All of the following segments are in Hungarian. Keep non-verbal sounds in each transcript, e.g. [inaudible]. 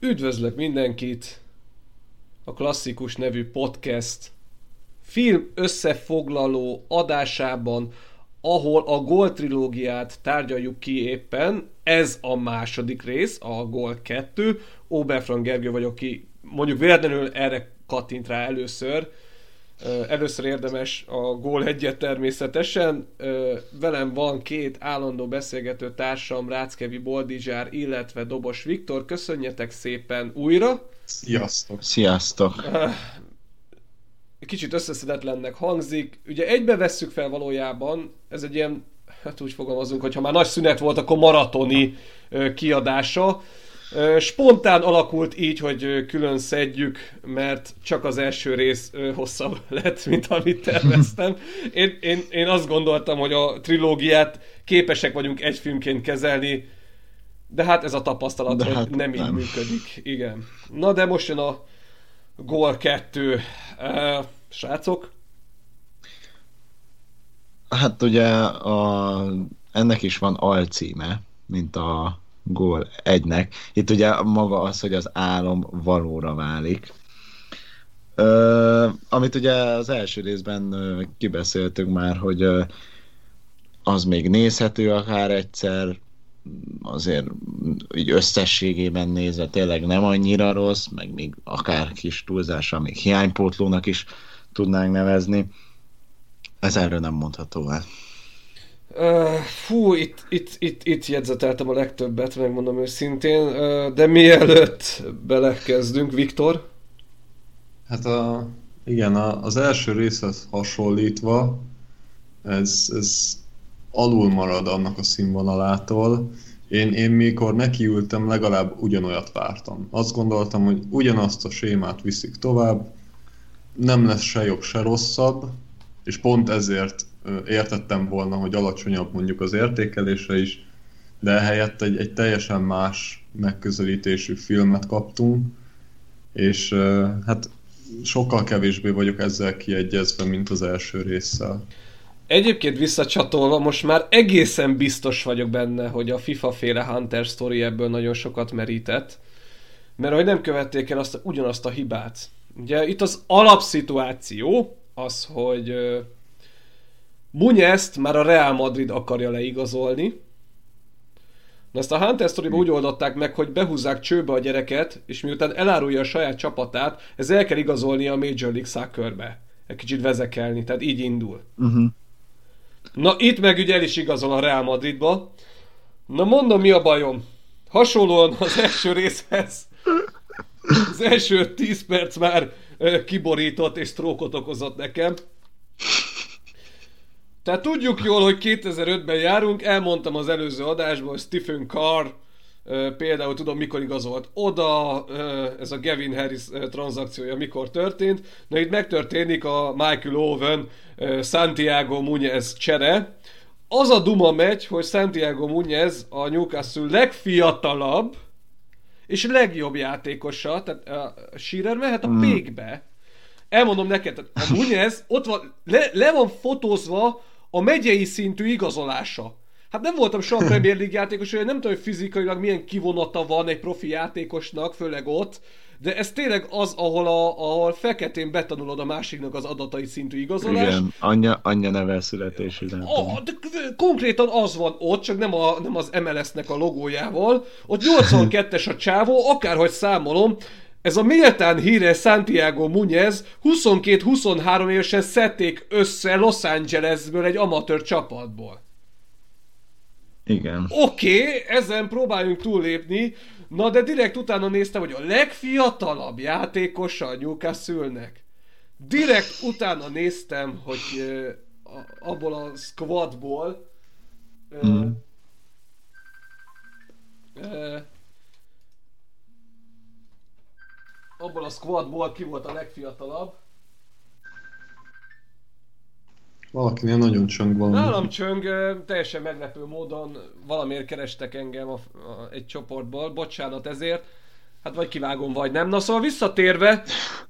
Üdvözlök mindenkit a klasszikus nevű podcast film összefoglaló adásában, ahol a Gól trilógiát tárgyaljuk ki éppen. Ez a második rész, a Gól 2. Oberfran Gergő vagyok, ki mondjuk véletlenül erre kattint rá először. Először érdemes a gól egyet természetesen. Velem van két állandó beszélgető társam, Ráckevi Boldizsár, illetve Dobos Viktor. Köszönjetek szépen újra! Sziasztok! Sziasztok! Kicsit összeszedetlennek hangzik. Ugye egybe vesszük fel valójában, ez egy ilyen, hát úgy fogalmazunk, hogy ha már nagy szünet volt, akkor maratoni kiadása. Spontán alakult így, hogy külön szedjük, mert csak az első rész hosszabb [laughs] lett, mint amit terveztem. Én, én, én azt gondoltam, hogy a trilógiát képesek vagyunk egy filmként kezelni, de hát ez a tapasztalat, de hogy hát nem, nem így működik. Igen. Na de most jön a Gól 2. Uh, srácok? Hát ugye a, ennek is van alcíme, mint a gól egynek. Itt ugye maga az, hogy az álom valóra válik. Ö, amit ugye az első részben ö, kibeszéltünk már, hogy ö, az még nézhető akár egyszer, azért így összességében nézve tényleg nem annyira rossz, meg még akár kis túlzással még hiánypótlónak is tudnánk nevezni. Ez erről nem mondható el. Uh, fú, itt, itt, itt, itt jegyzeteltem a legtöbbet, megmondom őszintén, uh, de mielőtt belekezdünk, Viktor? Hát a, igen, a, az első részhez hasonlítva ez, ez alul marad annak a színvonalától. Én, én mikor nekiültem, legalább ugyanolyat vártam. Azt gondoltam, hogy ugyanazt a sémát viszik tovább, nem lesz se jobb, se rosszabb, és pont ezért értettem volna, hogy alacsonyabb mondjuk az értékelése is, de helyett egy, egy teljesen más megközelítésű filmet kaptunk, és hát sokkal kevésbé vagyok ezzel kiegyezve, mint az első résszel. Egyébként visszacsatolva, most már egészen biztos vagyok benne, hogy a FIFA féle Hunter Story ebből nagyon sokat merített, mert hogy nem követték el azt, ugyanazt a hibát. Ugye itt az alapszituáció az, hogy Munyezt már a Real Madrid akarja leigazolni. Na ezt a Hunter story úgy oldották meg, hogy behúzzák csőbe a gyereket, és miután elárulja a saját csapatát, ez el kell igazolni a Major League Soccer-be. Egy kicsit vezekelni, tehát így indul. Uh-huh. Na itt meg ugye el is igazol a Real Madridba. Na mondom, mi a bajom? Hasonlóan az [laughs] első részhez. Az első 10 perc már kiborított és sztrókot okozott nekem. Tehát tudjuk jól, hogy 2005-ben járunk, elmondtam az előző adásban, hogy Stephen Carr például tudom, mikor igazolt oda, ez a Gavin Harris tranzakciója mikor történt. Na itt megtörténik a Michael Owen Santiago Muñez csere. Az a duma megy, hogy Santiago Muñez a Newcastle legfiatalabb és legjobb játékosa, tehát a Shearer mehet a mm. pékbe. Elmondom neked, a Muñez ott van, le, le van fotózva a megyei szintű igazolása. Hát nem voltam soha [laughs] Premier League játékos, hogy nem tudom, hogy fizikailag milyen kivonata van egy profi játékosnak, főleg ott, de ez tényleg az, ahol, a, ahol feketén betanulod a másiknak az adatai szintű igazolás. Igen, anyja, anyja nevel születésű. A, de konkrétan az van ott, csak nem, a, nem az MLS-nek a logójával. Ott 82-es a csávó, akárhogy számolom, ez a méltán híres Santiago Muñez 22-23 évesen szedték össze Los Angelesből egy amatőr csapatból. Igen. Oké, okay, ezen próbáljunk túllépni, na de direkt utána néztem, hogy a legfiatalabb játékosa a Newcastle-nek. Direkt utána néztem, hogy uh, abból a squadból uh, mm. uh, abból a squadból ki volt a legfiatalabb. Valakinél nagyon csöng van. Nálam csöng, teljesen meglepő módon valamiért kerestek engem a, a, egy csoportból, bocsánat ezért. Hát vagy kivágom, vagy nem. Na szóval visszatérve,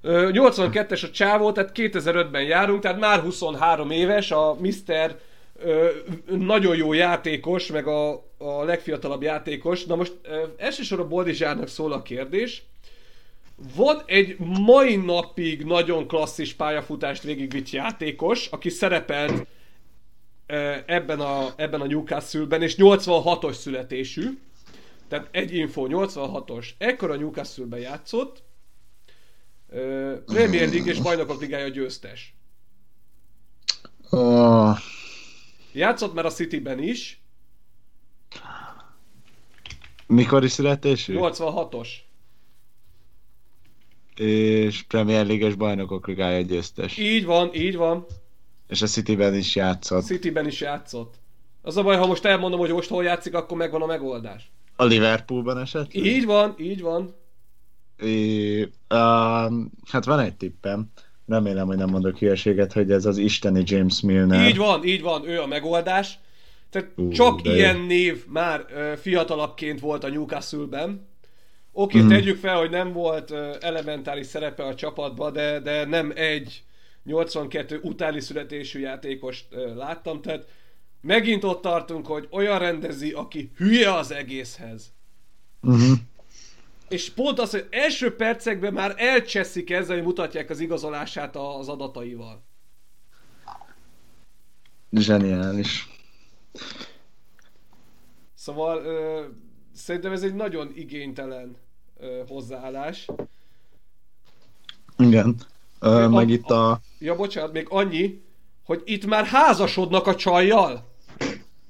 82-es a csávó, tehát 2005-ben járunk, tehát már 23 éves, a Mr. nagyon jó játékos, meg a, a legfiatalabb játékos. Na most elsősorban Boldizsárnak szól a kérdés. Van egy mai napig nagyon klasszis pályafutást végigvitt játékos, aki szerepelt ebben a, ebben a Newcastle-ben, és 86-os születésű. Tehát egy info, 86-os. Ekkor a Newcastle-ben játszott. Premier League és Bajnokok Ligája győztes. Játszott már a Cityben is, mikori születésű? 86-os. És Premier League-es bajnokok ligája győztes. Így van, így van. És a Cityben is játszott. Cityben is játszott. Az a baj, ha most elmondom, hogy most hol játszik, akkor megvan a megoldás. A Liverpoolban esetleg? Így van, így van. É, um, hát van egy tippem. Remélem, hogy nem mondok hülyeséget, hogy ez az isteni James Milner. Így van, így van, ő a megoldás. Tehát Ú, csak de jó. ilyen név már ö, fiatalabbként volt a Newcastle-ben. Oké, Mhm. tegyük fel, hogy nem volt ö, elementáris szerepe a csapatban, de, de nem egy 82 utáni születésű játékost láttam, tehát megint ott tartunk, hogy olyan rendezi, aki hülye az egészhez. Uh-huh. És pont az, hogy első percekben már elcseszik ezzel, hogy mutatják az igazolását az adataival. Zseniális. Szóval ö, szerintem ez egy nagyon igénytelen ö, hozzáállás. Igen. Ö, A- meg itt a... Ja, bocsánat, még annyi, hogy itt már házasodnak a csajjal.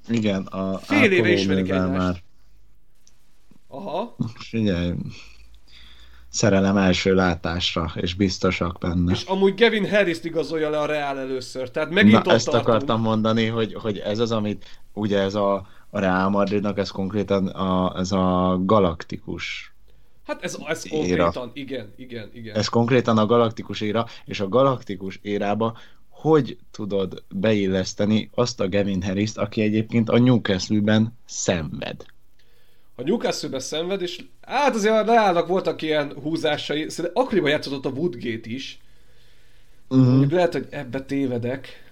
Igen, a Fél éve ismerik egymást. már. Aha. Figyelj, szerelem első látásra, és biztosak benne. És amúgy Gavin Harris igazolja le a Real először. Tehát megint Na, ott ezt tartunk. akartam mondani, hogy, hogy ez az, amit ugye ez a, a Real Madridnak, ez konkrétan a, ez a galaktikus Hát ez, ez Éra. konkrétan, igen, igen, igen. Ez konkrétan a galaktikus éra, és a galaktikus érába hogy tudod beilleszteni azt a Gavin harris aki egyébként a Newcastle-ben szenved? A Newcastle-be szenved, és hát azért a Realnak voltak ilyen húzásai, szerintem akkoriban játszott a Woodgate is. Uh-huh. Lehet, hogy ebbe tévedek.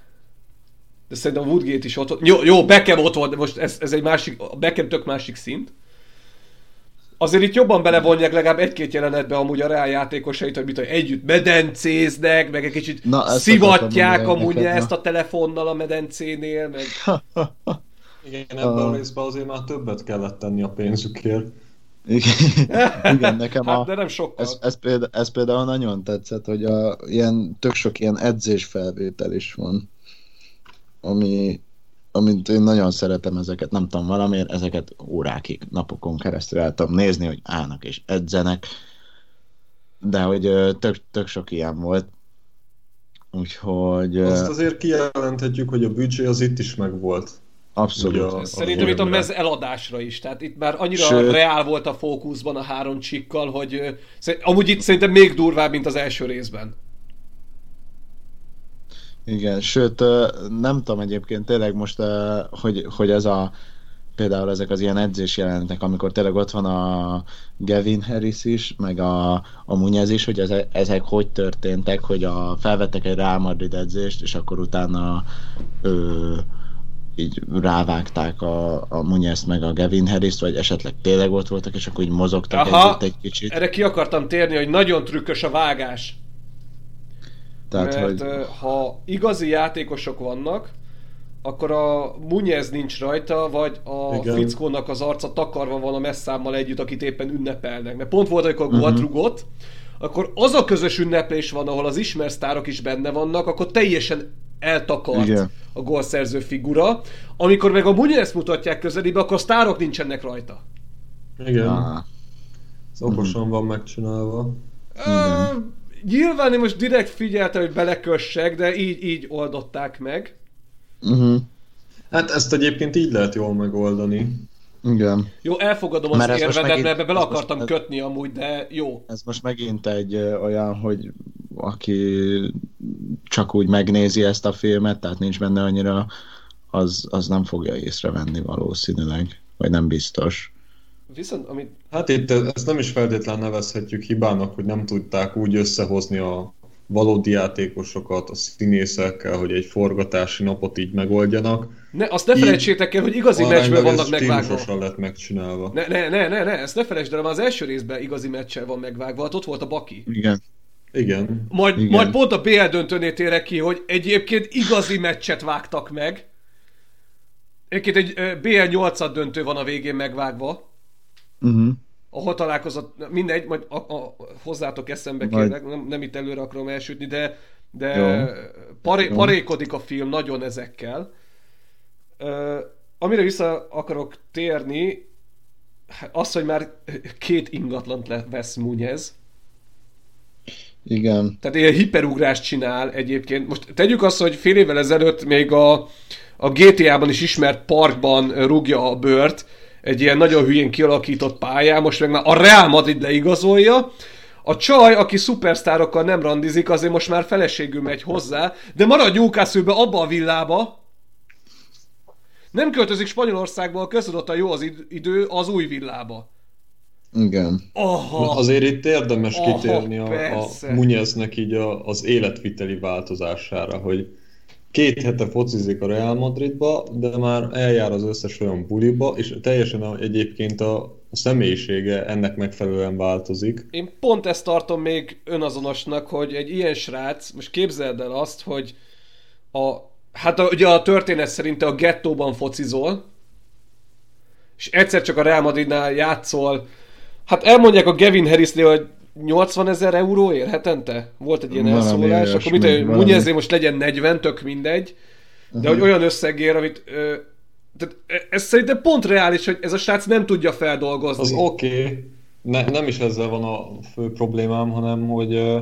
De szerintem a Woodgate is ott volt. Jó, jó Beckham ott volt, de most ez, ez egy másik, a Beckham tök másik szint. Azért itt jobban belevonják legalább egy-két jelenetbe amúgy a Real játékosait, hogy mit tudom, együtt medencéznek, meg egy kicsit Na, ezt szivatják amúgy neked, ezt a telefonnal a medencénél, meg... [laughs] Igen, ebben a részben azért már többet kellett tenni a pénzükért. Igen, [laughs] igen, nekem Hát, a, de nem sokkal. ez, ez, például, ez például nagyon tetszett, hogy a, ilyen, tök sok ilyen edzésfelvétel is van, ami, amit én nagyon szeretem ezeket, nem tudom, valamiért ezeket órákig, napokon keresztül el tudom nézni, hogy állnak és edzenek, de hogy tök, tök sok ilyen volt. Úgyhogy Azt azért kijelenthetjük, hogy a büdzsé az itt is megvolt. abszolút. Ugye a- Szerintem itt a mez eladásra is, tehát itt már annyira Sőt- reál volt a fókuszban a három csikkal, hogy amúgy itt szerintem még durvább, mint az első részben. Igen, sőt, nem tudom egyébként tényleg most, hogy, hogy ez a például ezek az ilyen edzés jelenetek, amikor tényleg ott van a Gavin Harris is, meg a, a Munyez is, hogy ezek, ezek hogy történtek, hogy a, felvettek egy Real Madrid edzést, és akkor utána ö, így rávágták a, a Munyezt meg a Gavin Harris-t, vagy esetleg tényleg ott voltak, és akkor így mozogtak Aha, egy kicsit. erre ki akartam térni, hogy nagyon trükkös a vágás. Tehát, mert hogy... ha igazi játékosok vannak, akkor a Munyez nincs rajta, vagy a Igen. fickónak az arca takarva van a messzámmal együtt, akit éppen ünnepelnek. Mert pont volt, amikor Mhm. gólt rugott, akkor az a közös ünneplés van, ahol az ismert sztárok is benne vannak, akkor teljesen eltakart Igen. a gólszerző figura. Amikor meg a Munyez mutatják közelébe, akkor a sztárok nincsenek rajta. Igen, Ah, ez okosan van megcsinálva. Ö, nyilván én most direkt figyeltem, hogy belekössek, de így, így oldották meg. uh-huh. Hát ezt egyébként így lehet jól megoldani. Igen. Jó, elfogadom az Mert most érvedet, megint- mert ebbe bele most- akartam ez- kötni amúgy, de jó. Ez most megint egy olyan, hogy aki csak úgy megnézi ezt a filmet, tehát nincs benne annyira, az, az nem fogja észrevenni valószínűleg, vagy nem biztos. Viszont, amit... Hát itt ezt nem is feltétlen nevezhetjük hibának, hogy nem tudták úgy összehozni a valódi játékosokat a színészekkel, hogy egy forgatási napot így megoldjanak. Ne, azt ne felejtsétek el, hogy igazi meccsből vannak megvágva. lett megcsinálva. Ne, ne, ne, ne, ne, ezt ne felejtsd el, az első részben igazi meccsel van megvágva, hát ott volt a Baki. Igen. Igen. Majd, Igen. majd pont a BL döntőnél térek ki, hogy egyébként igazi meccset vágtak meg. Egyébként egy BL 8 döntő van a végén megvágva, Uh-huh. ahol találkozott, mindegy, majd a, a, hozzátok eszembe Majd- kérlek, nem, nem itt előre akarom elsütni, de, de Jó. paré, Jó. parékodik a film nagyon ezekkel. Ö, amire vissza akarok térni, hát az, hogy már két ingatlant vesz Munyez. Igen. Tehát ilyen hiperugrást csinál egyébként. Most tegyük azt, hogy fél évvel ezelőtt még a, a GTA-ban is ismert parkban rúgja a bört, egy ilyen nagyon hülyén kialakított pályán, most meg már a Real Madrid leigazolja. A csaj, aki szupersztárokkal nem randizik, azért most már feleségül megy hozzá, de marad Newcastle-be abba a villába. Nem költözik Spanyolországból, köztudott a jó az id- idő az új villába. Igen. Aha, Azért itt érdemes Aha, kitérni a, a persze. Munyeznek így a, az életviteli változására, hogy két hete focizik a Real Madridba, de már eljár az összes olyan buliba, és teljesen a, egyébként a, személyisége ennek megfelelően változik. Én pont ezt tartom még önazonosnak, hogy egy ilyen srác, most képzeld el azt, hogy a, hát a, ugye a történet szerint a gettóban focizol, és egyszer csak a Real Madridnál játszol, hát elmondják a Gavin Harrisnél, hogy 80 ezer euróért hetente? Volt egy ilyen Valami elszólás, akkor mit, hogy. Munyezé most legyen 40, tök mindegy, de hogy olyan összegér, amit... Ö, tehát ez szerintem pont reális, hogy ez a srác nem tudja feldolgozni. Az oké, okay. ne, nem is ezzel van a fő problémám, hanem hogy ö,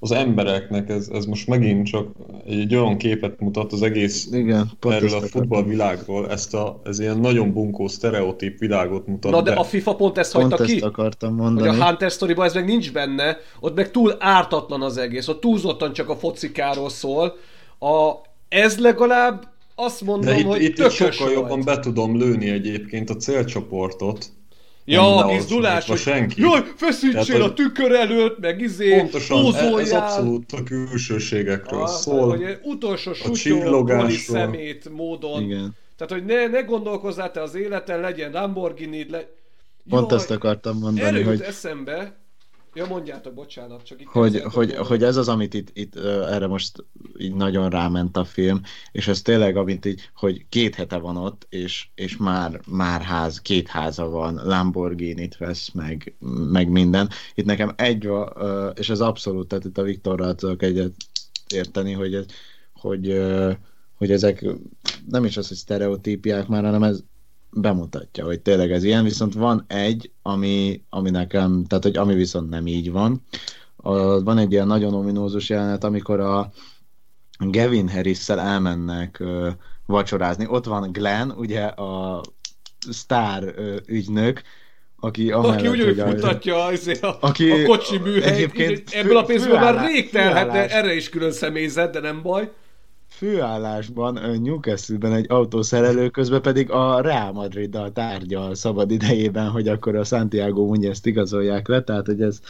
az embereknek ez, ez most megint csak egy olyan képet mutat az egész Igen, erről a futballvilágról, ezt a, ez ilyen nagyon bunkó, sztereotíp világot mutat Na de be. a FIFA pont ezt Pont hagyta ezt ki. akartam Hogy mondani. a Hunter story ez meg nincs benne, ott meg túl ártatlan az egész, ott túlzottan csak a focikáról szól. A, ez legalább azt mondom, De itt, hogy itt, itt tökös sokkal volt. jobban be tudom lőni egyébként a célcsoportot. Ja, a gizdulás, itt hogy senki. jaj, feszítsél Tehát, a tükör előtt, meg izé, Pontosan, ez, abszolút a külsőségekről Ah, szól. Hogy utolsó sutyó, szemét módon. Igen. Tehát, hogy ne, ne gondolkozzál te az életen, legyen Lamborghini, le... Pont Jaj, ezt akartam mondani, Erről jut hogy, eszembe, ja mondjátok, bocsánat, csak itt hogy, hogy, hogy ez az, amit itt, itt erre most így nagyon ráment a film, és ez tényleg, amit így, hogy két hete van ott, és, és már, már ház, két háza van, Lamborghini-t vesz, meg, meg minden. Itt nekem egy van, és ez abszolút, tehát itt a Viktorral tudok egyet érteni, hogy, ez, hogy, hogy ezek nem is az, hogy sztereotípiák már, hanem ez bemutatja, hogy tényleg ez ilyen, viszont van egy, ami, ami nekem, tehát hogy ami viszont nem így van. A, van egy ilyen nagyon ominózus jelenet, amikor a Gavin harris elmennek ö, vacsorázni. Ott van Glenn, ugye a sztár ö, ügynök, aki amellett, Aki úgy, hogy hogy a- azért a, Aki- a kocsi műhelyt, ebből a fő- pénzből már rég telhetne, erre is külön személyzet, de nem baj. Főállásban Newcastle-ben egy autószerelő közben pedig a Real Madriddal tárgyal szabad idejében, hogy akkor a Santiago Muñezt igazolják le, tehát hogy ez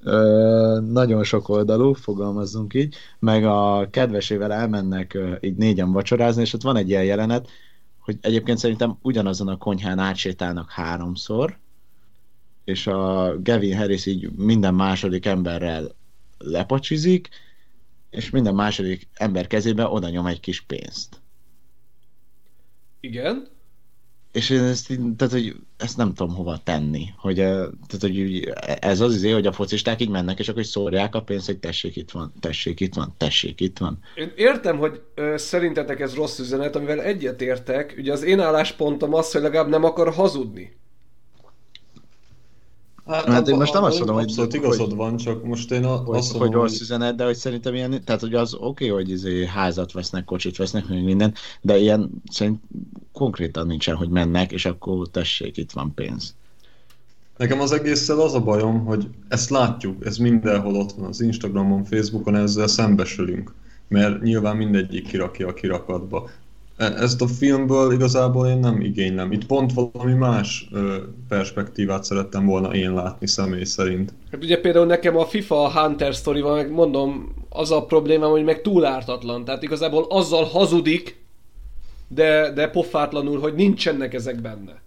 ö, nagyon sok oldalú, fogalmazzunk így, meg a kedvesével elmennek ö, így négyen vacsorázni, és ott van egy ilyen jelenet, hogy egyébként szerintem ugyanazon a konyhán átsétálnak háromszor, és a Gavin Harris így minden második emberrel lepacsizik, és minden második ember kezébe oda nyom egy kis pénzt. Igen. És én ezt, tehát, hogy ezt nem tudom hova tenni. Hogy, eh, tehát, hogy ez az izé, hogy a focisták így mennek, és akkor így szórják a pénzt, hogy tessék itt van, tessék itt van, tessék itt van. Én értem, hogy ö, szerintetek ez rossz üzenet, amivel egyetértek. Ugye az én álláspontom az, hogy legalább nem akar hazudni. Hát én most nem azt mondom, hogy- Abszolút hogy- igazad van, csak most én a, Hogy, azt hogy rossz üzenet, de hogy szerintem ilyen, tehát hogy az oké, okay, hogy izé házat vesznek, kocsit vesznek, meg minden, de ilyen szerint konkrétan nincsen, hogy mennek, és akkor tessék, itt van pénz. Nekem az egésszel az a bajom, hogy ezt látjuk, ez mindenhol ott van, az Instagramon, Facebookon ezzel szembesülünk, mert nyilván mindegyik kirakja a kirakatba. E- Ezt a filmből igazából én nem igénylem. Itt pont valami más perspektívát szerettem volna én látni személy szerint. Hát ugye például nekem a FIFA Hunter story van, meg mondom, az a probléma, hogy meg túl ártatlan. Tehát igazából azzal hazudik, de, de pofátlanul, hogy nincsenek ezek benne.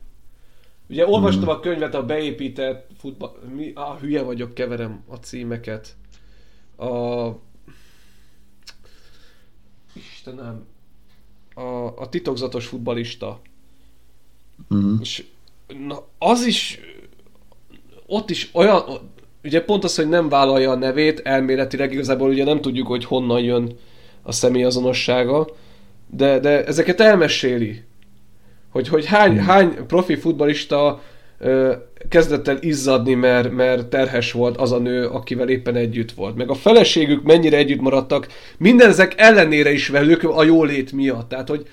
Ugye olvastam a könyvet a beépített futball... Mi? Ah, hülye vagyok, keverem a címeket. A... Istenem. A, a titokzatos futbalista. Mhm. És na, az is... Ott is olyan... Ugye pont az, hogy nem vállalja a nevét, elméletileg igazából ugye nem tudjuk, hogy honnan jön a személyazonossága, de, de ezeket elmeséli. Hogy, hogy hány, hány profi futbalista kezdett el izzadni, mert, mert terhes volt az a nő, akivel éppen együtt volt. Meg a feleségük mennyire együtt maradtak, minden ezek ellenére is velük a jólét miatt. Tehát, hogy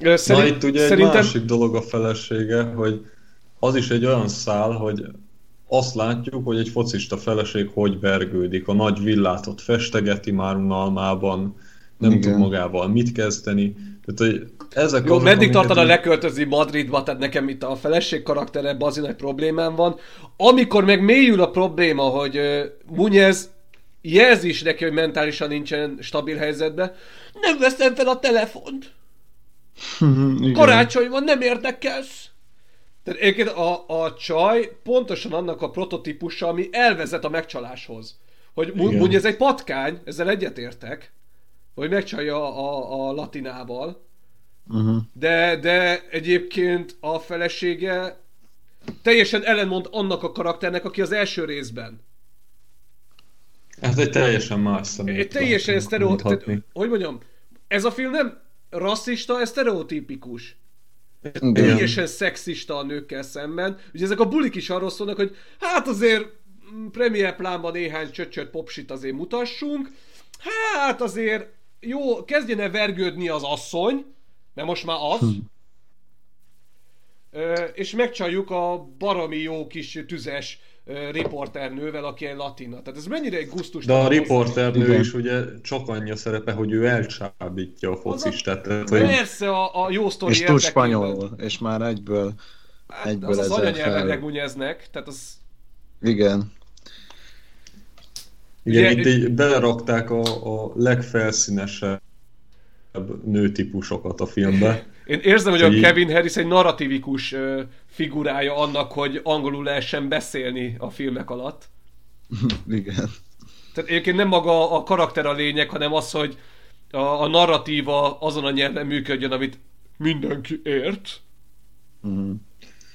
ö, Na szerint, itt ugye egy szerintem... másik dolog a felesége, hogy az is egy olyan szál, hogy azt látjuk, hogy egy focista feleség hogy vergődik, a nagy villát ott festegeti már unalmában, nem Igen. tud magával mit kezdeni. Tehát, hogy ezek Jó, meddig tartana leköltözni Madridba, tehát nekem itt a feleség karaktere bazi nagy problémám van. Amikor meg mélyül a probléma, hogy uh, Munyez jelzi is neki, hogy mentálisan nincsen stabil helyzetben, nem veszem fel a telefont. [laughs] Karácsony van, nem érdekelsz. Tehát egyébként a, a csaj pontosan annak a prototípusa, ami elvezet a megcsaláshoz. Hogy. Munyez egy patkány, ezzel egyetértek, hogy megcsalja a, a latinával, Uh-huh. de, de egyébként a felesége teljesen ellenmond annak a karakternek, aki az első részben. Ez egy teljesen más személy. Egy teljesen sztereó... tehát, hogy mondjam, ez a film nem rasszista, ez sztereotípikus. Igen. Teljesen szexista a nőkkel szemben. Ugye ezek a bulik is arról szólnak, hogy hát azért premier plánban néhány csöcsöt popsit azért mutassunk. Hát azért jó, kezdjen el vergődni az asszony, mert most már az. Ö, és megcsaljuk a baromi jó kis tüzes riporternővel, aki egy latina. Tehát ez mennyire egy gusztus. De a riporternő is ugye csak annyi a szerepe, hogy ő elcsábítja a focistát. Tehát, hogy Persze a, a jó sztori És tud érdekében. spanyolul, és már egyből, Hát, egyből az az ezzel anyanyelveknek fel. munyeznek, tehát az... Igen. igen, Ugye- itt így belerakták a, a legfelszínesebb nőtípusokat a filmbe. [laughs] Én érzem, hogy a Kevin Harris egy narratívikus ö, figurája annak, hogy angolul lehessen beszélni a filmek alatt. [laughs] Igen. Tehát egyébként nem maga a karakter a lényeg, hanem az, hogy a, a narratíva azon a nyelven működjön, amit mindenki ért. Mhm.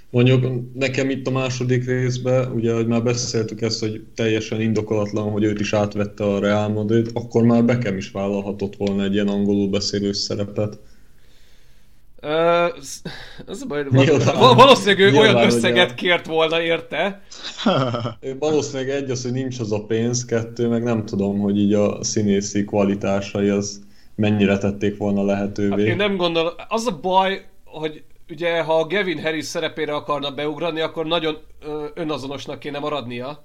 Mondjuk nekem itt a második részben, ugye, hogy már beszéltük ezt, hogy teljesen indokolatlan, hogy őt is átvette a Real Madrid, akkor már Beckham is vállalhatott volna egy ilyen angolul beszélő szerepet. Sz- az a baj, Nyilván- val- valószínűleg ő nyilván, olyan hogy összeget a- kért volna érte. [laughs] Valószínűleg egy az, hogy nincs az a pénz, kettő, meg nem tudom, hogy így a színészi kvalitásai az mennyire tették volna lehetővé. Hát én nem gondolom, az a baj, hogy ugye ha a Gavin Harris szerepére akarna beugrani, akkor nagyon önazonosnak kéne maradnia.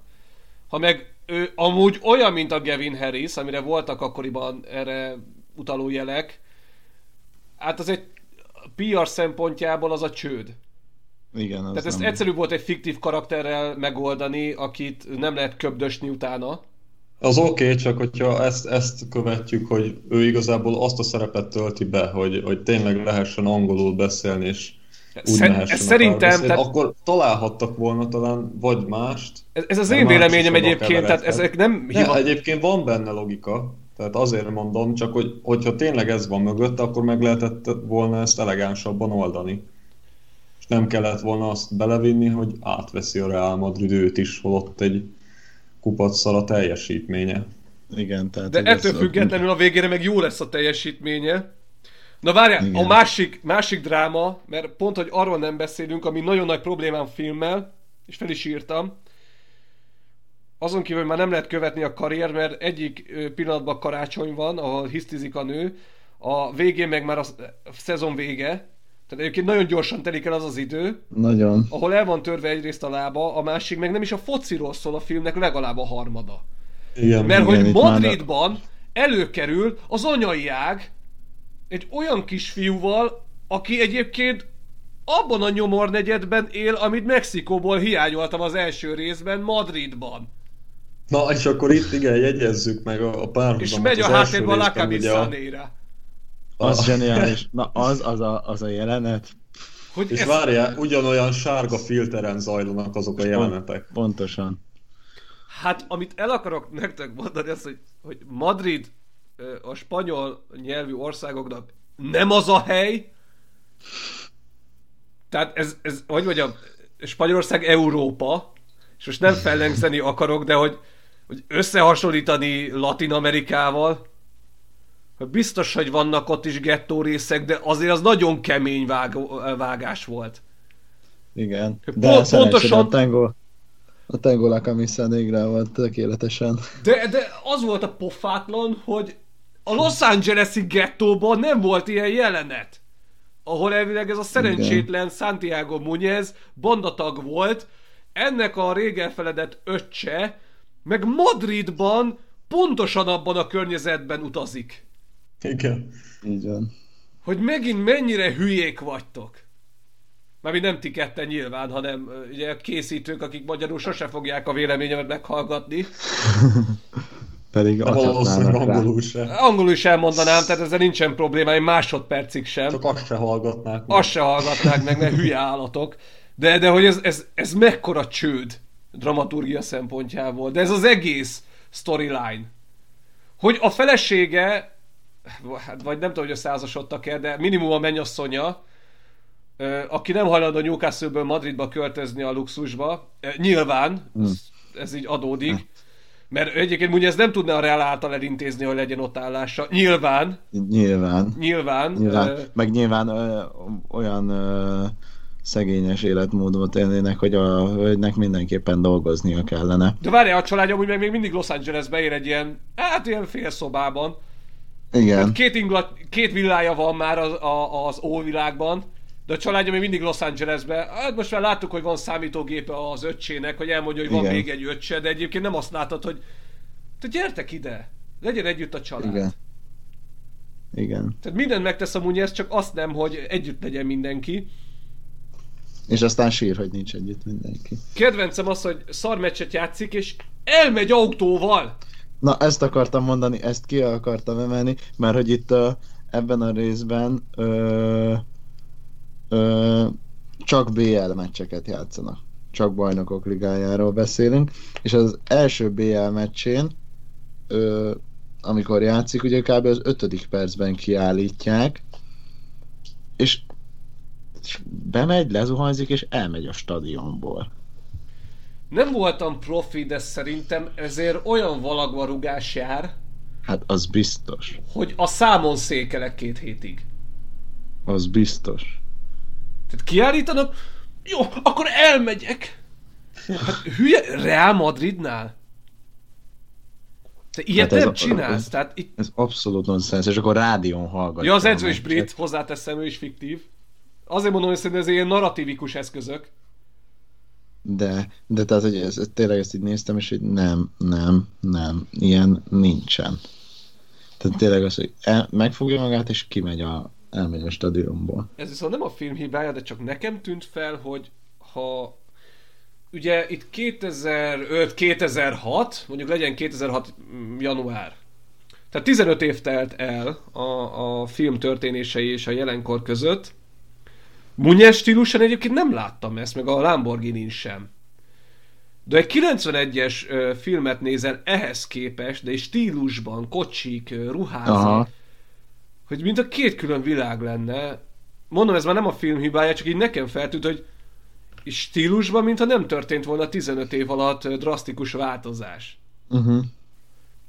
Ha meg ő amúgy olyan, mint a Gavin Harris, amire voltak akkoriban erre utaló jelek, hát az egy PR szempontjából az a csőd. Igen, az Tehát ezt nem... egyszerű volt egy fiktív karakterrel megoldani, akit nem lehet köbdösni utána. Az oké, okay, csak hogyha ezt, ezt követjük, hogy ő igazából azt a szerepet tölti be, hogy, hogy tényleg lehessen angolul beszélni, és úgy Szer- ez szerintem, tehát- akkor találhattak volna talán vagy mást. Ez, ez az én véleményem egyébként, tehát ezek nem Ne, hiva... egyébként van benne logika, tehát azért mondom, csak hogy, hogyha tényleg ez van mögött, akkor meg lehetett volna ezt elegánsabban oldani. És nem kellett volna azt belevinni, hogy átveszi a Real Madrid őt is, holott egy kupacszal a teljesítménye. Igen, tehát... De ettől függetlenül a végére meg jó lesz a teljesítménye. Na várjál, Igen. a másik, másik dráma, mert pont, hogy arról nem beszélünk, ami nagyon nagy problémám filmmel, és fel is írtam, azon kívül már nem lehet követni a karrier, mert egyik pillanatban karácsony van, ahol hisztizik a nő, a végén meg már a szezon vége, tehát egyébként nagyon gyorsan telik el az az idő, Nagyon. ahol el van törve egyrészt a lába, a másik meg nem is a fociról szól a filmnek legalább a harmada. Igen, Mert Igen, hogy itt már- Madridban előkerül az anyai ág egy olyan kisfiúval, aki egyébként abban a nyomornegyedben él, amit Mexikóból hiányoltam az első részben, Madridban. Na, és akkor itt igen, jegyezzük meg a, a párhuzamot. És megy a háttérben a részben ugye a- Lakabisanéra. Az a- zseniális. Na, az, az a, az a jelenet. Hogy És ez, várjál, ugyanolyan sárga filteren zajlanak azok a jelenetek. Pontosan. Hát, amit el akarok nektek mondani, az, hogy, hogy Madrid a spanyol nyelvű országoknak nem az a hely, tehát ez, ez hogy mondjam, Spanyolország Európa, és most nem fellengzeni akarok, de hogy, hogy összehasonlítani Latin Amerikával, biztos, hogy vannak ott is gettó részek, de azért az nagyon kemény vág, vágás volt. Igen. Pont- De pontosan... pontosan- a tango, a tango la camisa negra volt tökéletesen. De, de az volt a pofátlan, hogy a Los Angeles-i gettóban nem volt ilyen jelenet. Ahol elvileg ez a szerencsétlen Santiago Muñez bandatag volt, ennek a rég elfeledett öccse, meg Madridban pontosan abban a környezetben utazik. Igen. Így van. Hogy megint mennyire hülyék vagytok. Mármint nem ti ketten nyilván, hanem ugye a készítők, akik magyarul sose fogják a véleményemet meghallgatni. [laughs] Pedig valószínűleg angolul se. Angolul is elmondanám, tehát ezzel nincsen probléma, egy másodpercig sem. Csak azt se hallgatnák. meg. Azt se hallgatnák meg, mert hülye állatok. De, de hogy ez, ez, ez mekkora csőd dramaturgia szempontjából. De ez az egész storyline. Hogy a felesége, vagy nem tudom, hogy összeházasodtak-e, de minimum a mennyasszonya, aki nem hajlandó Newcastle-ből Madridba költözni a luxusba, nyilván, ez, ez így adódik, mert egyébként ugye ez nem tudná a Real által elintézni, hogy legyen ott állása. Nyilván, Nyilván. nyilván. Nyilván. ö, Meg nyilván ö, olyan ö, szegényes életmódot élnének, hogy a hölgynek mindenképpen dolgoznia kellene. De várjál, a családja amúgy meg még mindig Los Angelesbe ér egy ilyen, hát ilyen fél Igen. Két, inglat, két villája van már az, a, az óvilágban, de a családja még mindig Los Angelesbe. Hát most már láttuk, hogy van számítógépe az öccsének, hogy elmondja, hogy van Igen. még egy öccse, de egyébként nem azt látod, hogy te gyertek ide, legyen együtt a család. Igen. Igen. Tehát mindent megtesz a Munyez, csak azt nem, hogy együtt legyen mindenki. És aztán sír, hogy nincs együtt mindenki. Kedvencem az, hogy szarmeccset játszik, és elmegy autóval. Na, ezt akartam mondani, ezt ki akartam emelni, mert hogy itt uh, ebben a részben ö, ö, csak BL meccseket játszanak. Csak bajnokok ligájáról beszélünk. És az első BL meccsén, ö, amikor játszik, ugye kb. az ötödik percben kiállítják, és, és bemegy, lezuhanyzik, és elmegy a stadionból. Nem voltam profi, de szerintem ezért olyan valagva rugás jár, Hát az biztos. hogy a számon székelek két hétig. Az biztos. Tehát kiállítanak, jó, akkor elmegyek. Hát hülye, Real Madridnál? Te ilyet Hát ez nem csinálsz, ez- tehát itt... Ez abszolút nonsens, és akkor rádión hallgatja. Ja, az edző is brit, hozzáteszem, ő is fiktív. Azért mondom, hogy szerintem ez ilyen narratívikus eszközök. De, de tehát, hogy ez, tényleg ezt így néztem, és hogy nem, nem, nem, ilyen nincsen. Tehát tényleg az, hogy el, megfogja magát, és kimegy a, elmegy a stadionból. Ez viszont nem a film hibája, de csak nekem tűnt fel, hogy ha ugye itt 2005-2006, mondjuk legyen 2006 január, tehát 15 év telt el a, a film történései és a jelenkor között. Munyes stílusan egyébként nem láttam ezt, meg a lamborghini sem. De egy 91-es ö, filmet nézel ehhez képest, de egy stílusban, kocsik, ruházat, Aha. hogy mint a két külön világ lenne. Mondom, ez már nem a film hibája, csak így nekem feltűnt, hogy stílusban, mintha nem történt volna 15 év alatt drasztikus változás. Uh-huh.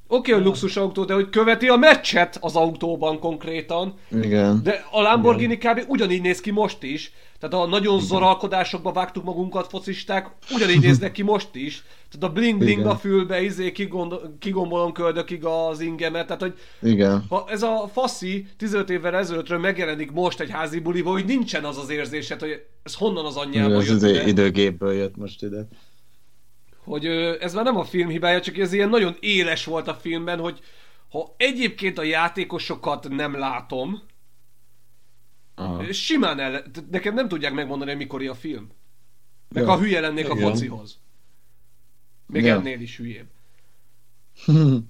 Oké, okay, hogy luxusautó, de hogy követi a meccset az autóban konkrétan, Igen. de a Lamborghini kb. ugyanígy néz ki most is. Tehát a nagyon zoralkodásokba vágtuk magunkat focisták, ugyanígy néznek ki most is. Tehát a bling bling Igen. a fülbe, izé kigond- kigombolom köldökig az ingemet, tehát hogy Igen. ha ez a faszi 15 évvel ezelőttről megjelenik most egy házi buliba, hogy nincsen az az érzésed, hogy ez honnan az anyjába Ez jött az ide, időgépből jött most ide. Hogy ez már nem a film hibája, csak ez ilyen nagyon éles volt a filmben, hogy ha egyébként a játékosokat nem látom, Aha. simán el, nekem nem tudják megmondani, hogy mikor a film. Meg Ja. ha hülye lennék a Igen. focihoz. Még Ja. ennél is hülyébb. [laughs]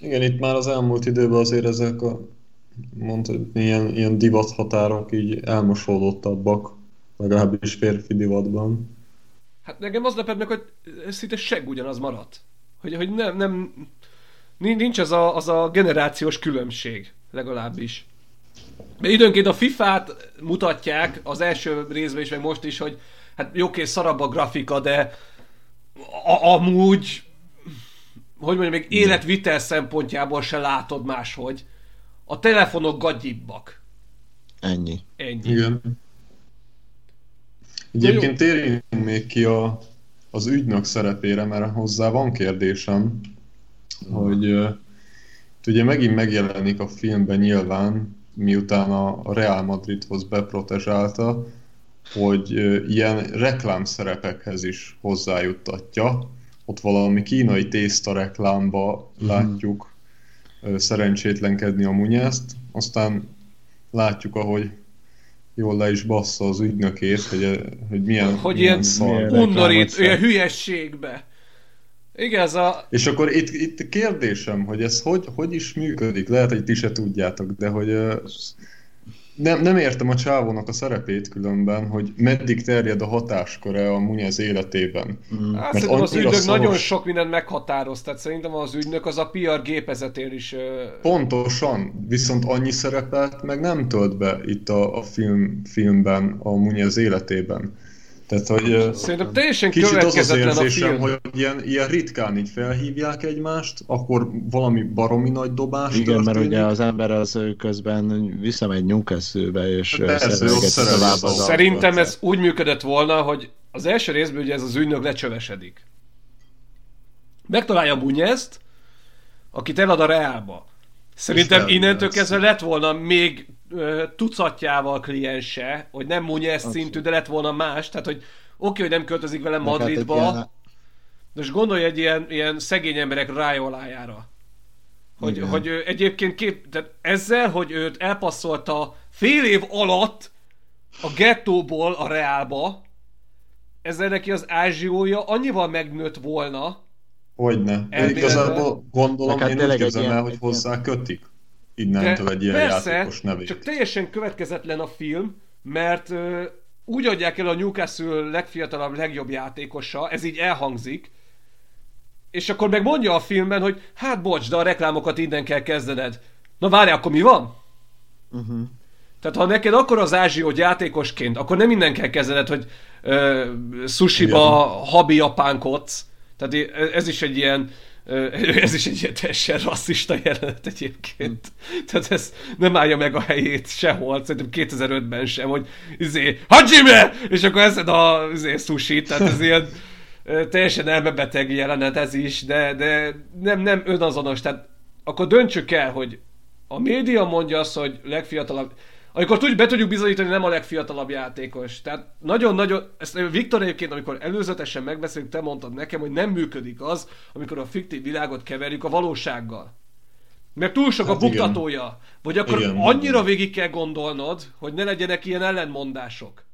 Igen, itt már az elmúlt időben azért ezek a mondtad, ilyen, ilyen divathatárok így elmosódottabbak, legalábbis férfi divatban. Hát nekem az lepett meg, hogy szinte seg ugyanaz maradt. Hogy, hogy nem, nem, nincs az a, az a generációs különbség, legalábbis. De időnként a FIFA-t mutatják az első részben is, meg most is, hogy hát jóké, szarabb a grafika, de a- amúgy hogy mondjam, még életvitel szempontjából se látod máshogy. A telefonok gagyibbak. Ennyi. Ennyi. Igen. Egyébként térjünk még ki a, az ügynök szerepére, mert hozzá van kérdésem, hogy ugye megint megjelenik a filmben nyilván, miután a Real Madridhoz beprotezsálta, hogy ilyen reklámszerepekhez is hozzájuttatja. Ott valami kínai tészta reklámba mm. látjuk uh, szerencsétlenkedni a munyászt, aztán látjuk, ahogy jól le is bassza az ügynökét, hogy, hogy milyen, hogy milyen ilyen undorít, ilyen hülyességbe. Igen, ez a... És akkor itt, itt kérdésem, hogy ez hogy, hogy is működik? Lehet, hogy ti se tudjátok, de hogy nem, nem értem a csávónak a szerepét különben, hogy meddig terjed a hatásköre a Munyez életében. Mm. Hát Mert szerintem az ügynök szoros... nagyon sok mindent meghatároz, tehát szerintem az ügynök az a PR gépezetén is... Uh... Pontosan, viszont annyi szerepet meg nem tölt be itt a, a film, filmben a Munyez életében. Tehát, hogy Szerintem teljesen kicsit az az érzésem, a film. hogy ilyen, ilyen ritkán így felhívják egymást, akkor valami baromi nagy dobás Igen, történik. mert ugye az ember az közben visszamegy Newcastle-be, és tovább az Szerintem ez úgy működött volna, hogy az első részben ugye ez az ügynök lecsövesedik. Megtalálja Bunyezt, akit elad a Reálba. Szerintem innentől kezdve lett volna még tucatjával kliense, hogy nem Munyes szintű, de lett volna más, tehát hogy oké, okay, hogy nem költözik vele hát Madridba, hát ilyen... de most gondolj egy ilyen, ilyen szegény emberek rájolájára. Hogy, hogy egyébként kép, tehát ezzel, hogy őt elpasszolta fél év alatt a gettóból a Reálba, ezzel neki az ázsiója annyival megnőtt volna. Hogyne. Igazából gondolom, hát én úgy képzelem el, hogy hozzá kötik innentől egy ilyen persze, játékos nevét. csak teljesen következetlen a film, mert ö, úgy adják el a Newcastle legfiatalabb, legjobb játékosa, ez így elhangzik, és akkor meg mondja a filmben, hogy hát bocs, de a reklámokat innen kell kezdened. Na várj, akkor mi van? Uh-huh. Tehát ha neked akkor az ázsiót játékosként, akkor nem minden kell kezdened, hogy uh, sushiba habi japánkodsz. Tehát ez is egy ilyen [laughs] ez is egy ilyen teljesen rasszista jelenet egyébként. Tehát ez nem állja meg a helyét sehol, szerintem 2005-ben sem, hogy izé, Hajime! És akkor eszed a izé, sushi tehát ez ilyen teljesen elmebeteg jelenet ez is, de, de nem, nem önazonos, tehát akkor döntsük el, hogy a média mondja azt, hogy legfiatalabb, amikor tudjuk, be tudjuk bizonyítani, nem a legfiatalabb játékos. Tehát nagyon-nagyon, ezt Viktor egyébként, amikor előzetesen megbeszélünk, te mondtad nekem, hogy nem működik az, amikor a fiktív világot keverjük a valósággal. Mert túl sok hát a buktatója. Igen. Vagy akkor igen, annyira igen. végig kell gondolnod, hogy ne legyenek ilyen ellentmondások.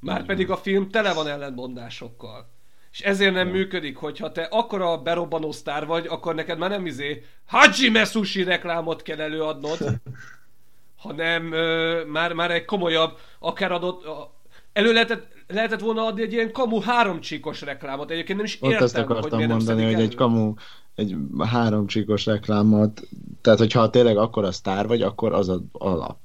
Márpedig a film tele van ellentmondásokkal. És ezért nem működik, hogyha te akkora berobbanó sztár vagy, akkor neked már nem izé Hajime Sushi reklámot kell előadnod, [laughs] hanem ö, már, már egy komolyabb, akár adott, elő lehetett, lehetett volna adni egy ilyen kamu háromcsíkos reklámot. Egyébként nem is Ott értem, ezt akartam hogy mondani, hogy egy kamu egy háromcsíkos reklámot, tehát hogyha tényleg akkor a sztár vagy, akkor az az alap.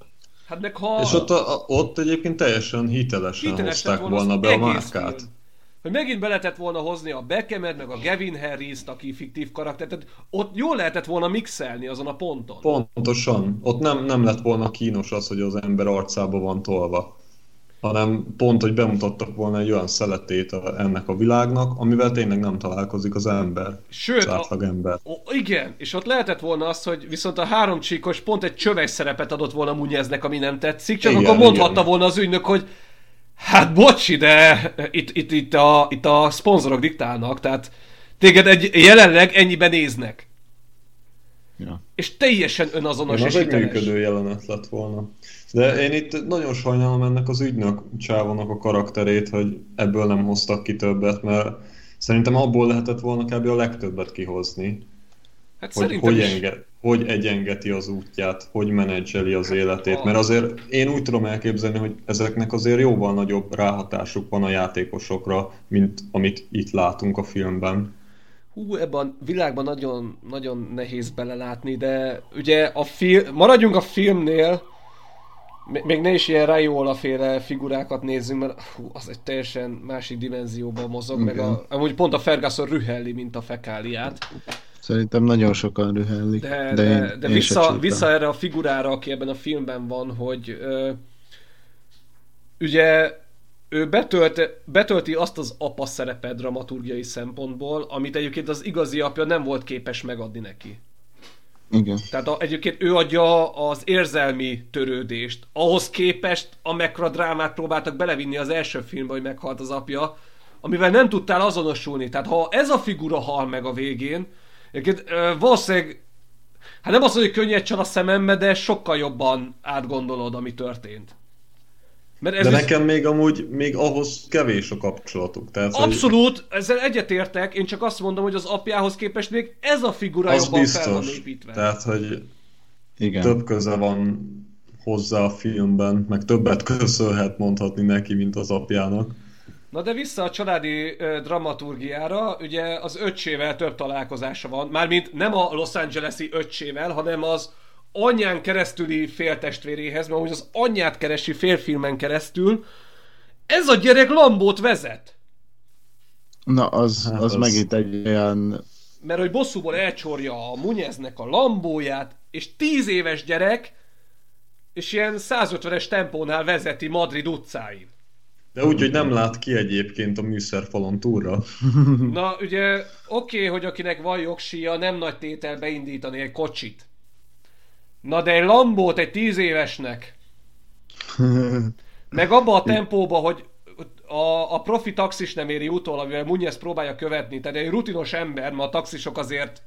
Hát meg ha... És ott, a, ott egyébként teljesen hitelesen, hitelesen hozták volna be a márkát. Film hogy megint be lehetett volna hozni a Beckemet, meg a Gavin Harris-t, aki fiktív karakter, tehát ott jól lehetett volna mixelni azon a ponton. Pontosan. Ott nem, nem lett volna kínos az, hogy az ember arcába van tolva hanem pont, hogy bemutattak volna egy olyan szeletét ennek a világnak, amivel tényleg nem találkozik az ember. Sőt, az átlag ember. A, a, igen, és ott lehetett volna az, hogy viszont a három csíkos pont egy csöves szerepet adott volna Munyeznek, ami nem tetszik, csak igen, akkor mondhatta igen. volna az ügynök, hogy Hát bocsi, de itt, itt, itt, a, itt a szponzorok diktálnak, tehát téged egy, jelenleg ennyiben néznek. Ja. És teljesen önazonos és az egy működő jelenet lett volna. De én itt nagyon sajnálom ennek az ügynök csávonak a karakterét, hogy ebből nem hoztak ki többet, mert Szerintem abból lehetett volna kb. a legtöbbet kihozni. Hát hogy, szerintem hogy, is. Hogy egyengeti az útját, hogy menedzseli az életét, mert azért én úgy tudom elképzelni, hogy ezeknek azért jóval nagyobb ráhatásuk van a játékosokra, mint amit itt látunk a filmben. Hú, ebben a világban nagyon, nagyon nehéz belelátni, de ugye a film, maradjunk a filmnél, még ne is ilyen Raiola féle figurákat nézzünk, mert hú, az egy teljesen másik dimenzióban mozog, meg Igen. a, amúgy pont a Ferguson rühelli, mint a fekáliát. Szerintem nagyon sokan rühellik. De, de, de, de én vissza, vissza erre a figurára, aki ebben a filmben van, hogy ö, ugye ő betölt, betölti azt az apa szerepet dramaturgiai szempontból, amit egyébként az igazi apja nem volt képes megadni neki. Igen. Tehát a, egyébként ő adja az érzelmi törődést. Ahhoz képest, amekkora drámát próbáltak belevinni az első filmbe, hogy meghalt az apja, amivel nem tudtál azonosulni. Tehát ha ez a figura hal meg a végén, egyébként ö, valószínűleg, hát nem az, hogy könnyed csal a szemembe, de sokkal jobban átgondolod, ami történt. Mert ez De is- nekem még amúgy, még ahhoz kevés a kapcsolatuk. Tehát, hogy Abszolút, ezzel egyetértek, én csak azt mondom, hogy az apjához képest még ez a figura az jobban fel van biztos. építve. Tehát, hogy Igen. több köze van hozzá a filmben, meg többet [laughs] köszönhet mondhatni neki, mint az apjának. Na de vissza a családi ö, dramaturgiára, ugye az öccsével több találkozása van, mármint nem a Los Angeles-i öccsével, hanem az anyján keresztüli féltestvéréhez, mert úgy az anyját keresi félfilmen keresztül. Ez a gyerek Lambót vezet. Na, az, Hát az, az- megint egy olyan... Mert hogy bosszúból elcsorja a Munyeznek a Lambóját, és 10 éves gyerek, és ilyen 150-es tempónál vezeti Madrid utcáin. De úgy, hogy nem lát ki egyébként a műszerfalon túlra. [laughs] Na, ugye oké, okay, hogy akinek van jogsíja, nem nagy tétel beindítani egy kocsit. Na de egy Lambót egy tíz évesnek, meg abba a [laughs] tempóba, hogy a, a profi taxis nem éri utol, amivel Munyesz próbálja követni, tehát egy rutinos ember, ma a taxisok azért,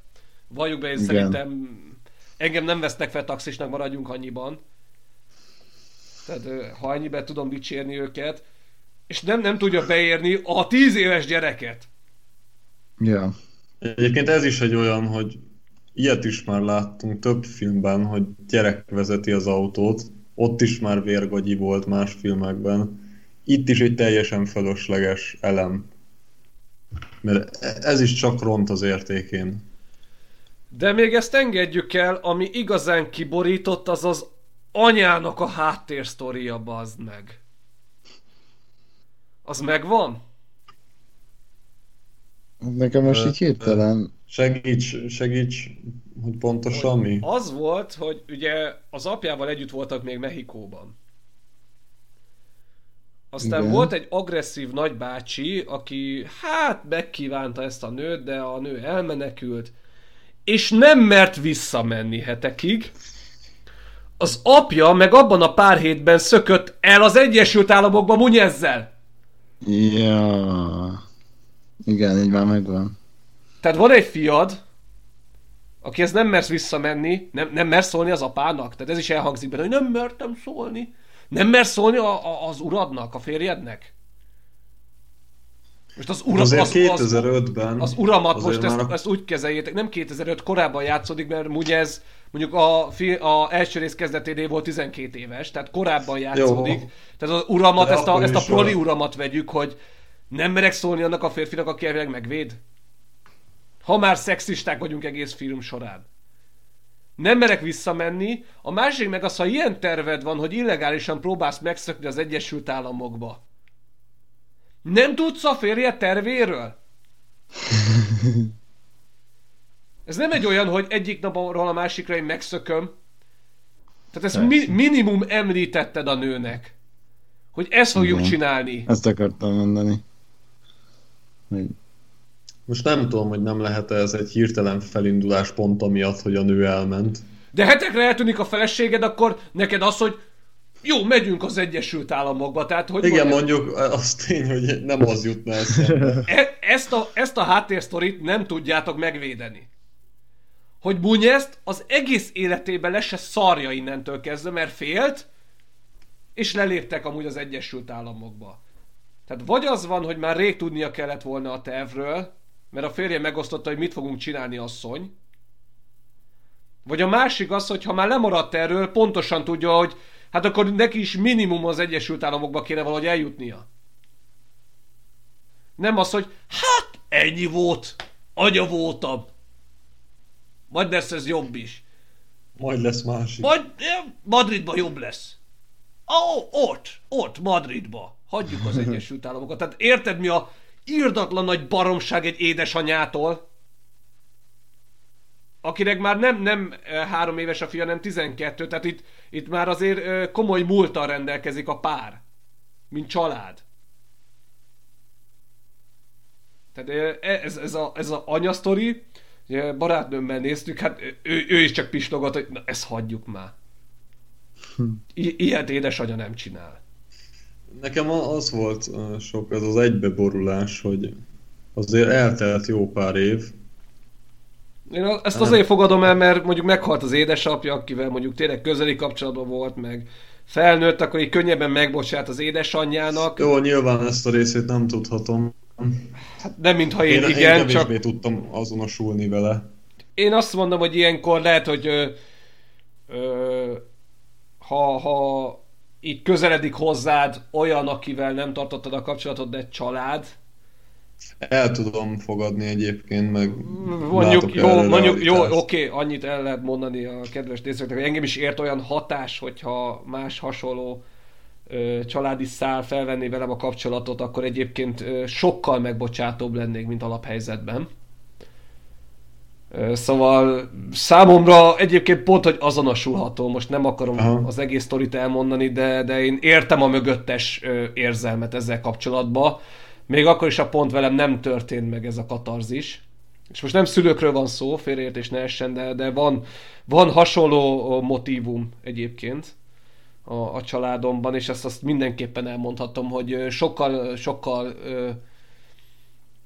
valljuk be, én Igen. szerintem engem nem vesznek fel taxisnak, maradjunk annyiban. Tehát ha ennyiben tudom dicsérni őket, és nem, nem tudja beérni a tíz éves gyereket. ja. Egyébként ez is egy olyan, hogy ilyet is már láttunk több filmben, hogy gyerek vezeti az autót, ott is már vérgagyi volt más filmekben. Itt is egy teljesen fölösleges elem. Mert ez is csak ront az értékén. De még ezt engedjük el, ami igazán kiborított, az az anyának a háttérsztoria, bazd meg. Az megvan? Nekem most így hirtelen... Segíts, segíts, hogy pontosan mi? Az volt, hogy ugye az apjával együtt voltak még Mexikóban. Aztán Igen. volt egy agresszív nagybácsi, aki hát megkívánta ezt a nőt, de a nő elmenekült, és nem mert visszamenni hetekig. Az apja meg abban a pár hétben szökött el az Egyesült Államokba Munyezzel. Ja... Igen, így már megvan. Tehát van egy fiad, akihez nem mersz visszamenni, nem, nem mersz szólni az apának. Tehát ez is elhangzik benne, hogy nem mertem szólni. Nem mersz szólni a, a, az uradnak, a férjednek. Most az, ura, Azért az, az, 2005-ben az uramat azért most már ezt, ezt úgy kezeljétek, nem 2005 korábban játszódik, mert ugye ez mondjuk a, fi, a első rész kezdeténél volt 12 éves, tehát korábban játszódik. Jó. Tehát az uramat, De ezt a, ezt a proli van. uramat vegyük, hogy nem merek szólni annak a férfinak, aki elvileg megvéd. Ha már szexisták vagyunk egész film során. Nem merek visszamenni. A másik meg az, ha ilyen terved van, hogy illegálisan próbálsz megszökni az Egyesült Államokba. Nem tudsz a férje tervéről? [laughs] Ez nem egy olyan, hogy egyik napról a másikra én megszököm. Tehát ezt mi- minimum említetted a nőnek. Hogy ezt fogjuk Igen. csinálni. Ezt akartam mondani. Hogy... Most nem tudom, hogy nem lehet ez egy hirtelen felindulás pont amiatt, hogy a nő elment. De hetekre eltűnik a feleséged, akkor neked az, hogy jó, megyünk az Egyesült Államokba. Tehát, hogy Igen, mondjam, mondjuk az tény, hogy nem az jutna eszembe. e- ezt, a, ezt a háttérsztorit nem tudjátok megvédeni. Hogy Bunyeszt az egész életében le se szarja innentől kezdve, mert félt, és leléptek amúgy az Egyesült Államokba. Tehát vagy az van, hogy már rég tudnia kellett volna a tervről, mert a férje megosztotta, hogy mit fogunk csinálni asszony. Vagy a másik az, hogy ha már lemaradt erről, pontosan tudja, hogy hát akkor neki is minimum az Egyesült Államokba kéne valahogy eljutnia. Nem az, hogy hát ennyi volt, agya voltam. Majd lesz ez jobb is. Majd lesz másik. Majd Madridban jobb lesz. Ó, ott, ott, Madridba. Hagyjuk az [laughs] Egyesült Államokat. Tehát érted mi a írdatlan nagy baromság egy édesanyától, akinek már nem, nem három éves a fia, nem 12, tehát itt, itt már azért komoly múltal rendelkezik a pár, mint család. Tehát eh, ez, ez, a, ez a anyasztori, barátnőmmel néztük, hát ő, ő is csak pislogott, hogy na, ezt hagyjuk már. I- ilyet édesanyja nem csinál. Nekem az volt sok, ez az egybeborulás, hogy azért eltelt jó pár év. Én ezt azért fogadom el, mert mondjuk meghalt az édesapja, akivel mondjuk tényleg közeli kapcsolatban volt, meg felnőtt, akkor így könnyebben megbocsát az édesanyjának. Jó, nyilván ezt a részét nem tudhatom. Hát nem mintha én, én igen, én csak... tudtam azonosulni vele. Én azt mondom, hogy ilyenkor lehet, hogy ö, ö, ha, ha így közeledik hozzád olyan, akivel nem tartottad a kapcsolatot, de család. El tudom fogadni egyébként, meg mondjuk, jó, mondjuk, jó, oké, okay, annyit el lehet mondani a kedves nézőknek, hogy engem is ért olyan hatás, hogyha más hasonló családi szál felvenné velem a kapcsolatot, akkor egyébként sokkal megbocsátóbb lennék, mint alaphelyzetben. Szóval számomra egyébként pont, hogy azonosulható, most nem akarom Aha. az egész sztorit elmondani, de, de én értem a mögöttes érzelmet ezzel kapcsolatban. Még akkor is a pont velem nem történt meg ez a katarzis. És most nem szülőkről van szó, félreértés ne essen, de, de van, van hasonló motívum egyébként a, a családomban, és ezt azt mindenképpen elmondhatom, hogy sokkal, sokkal ö,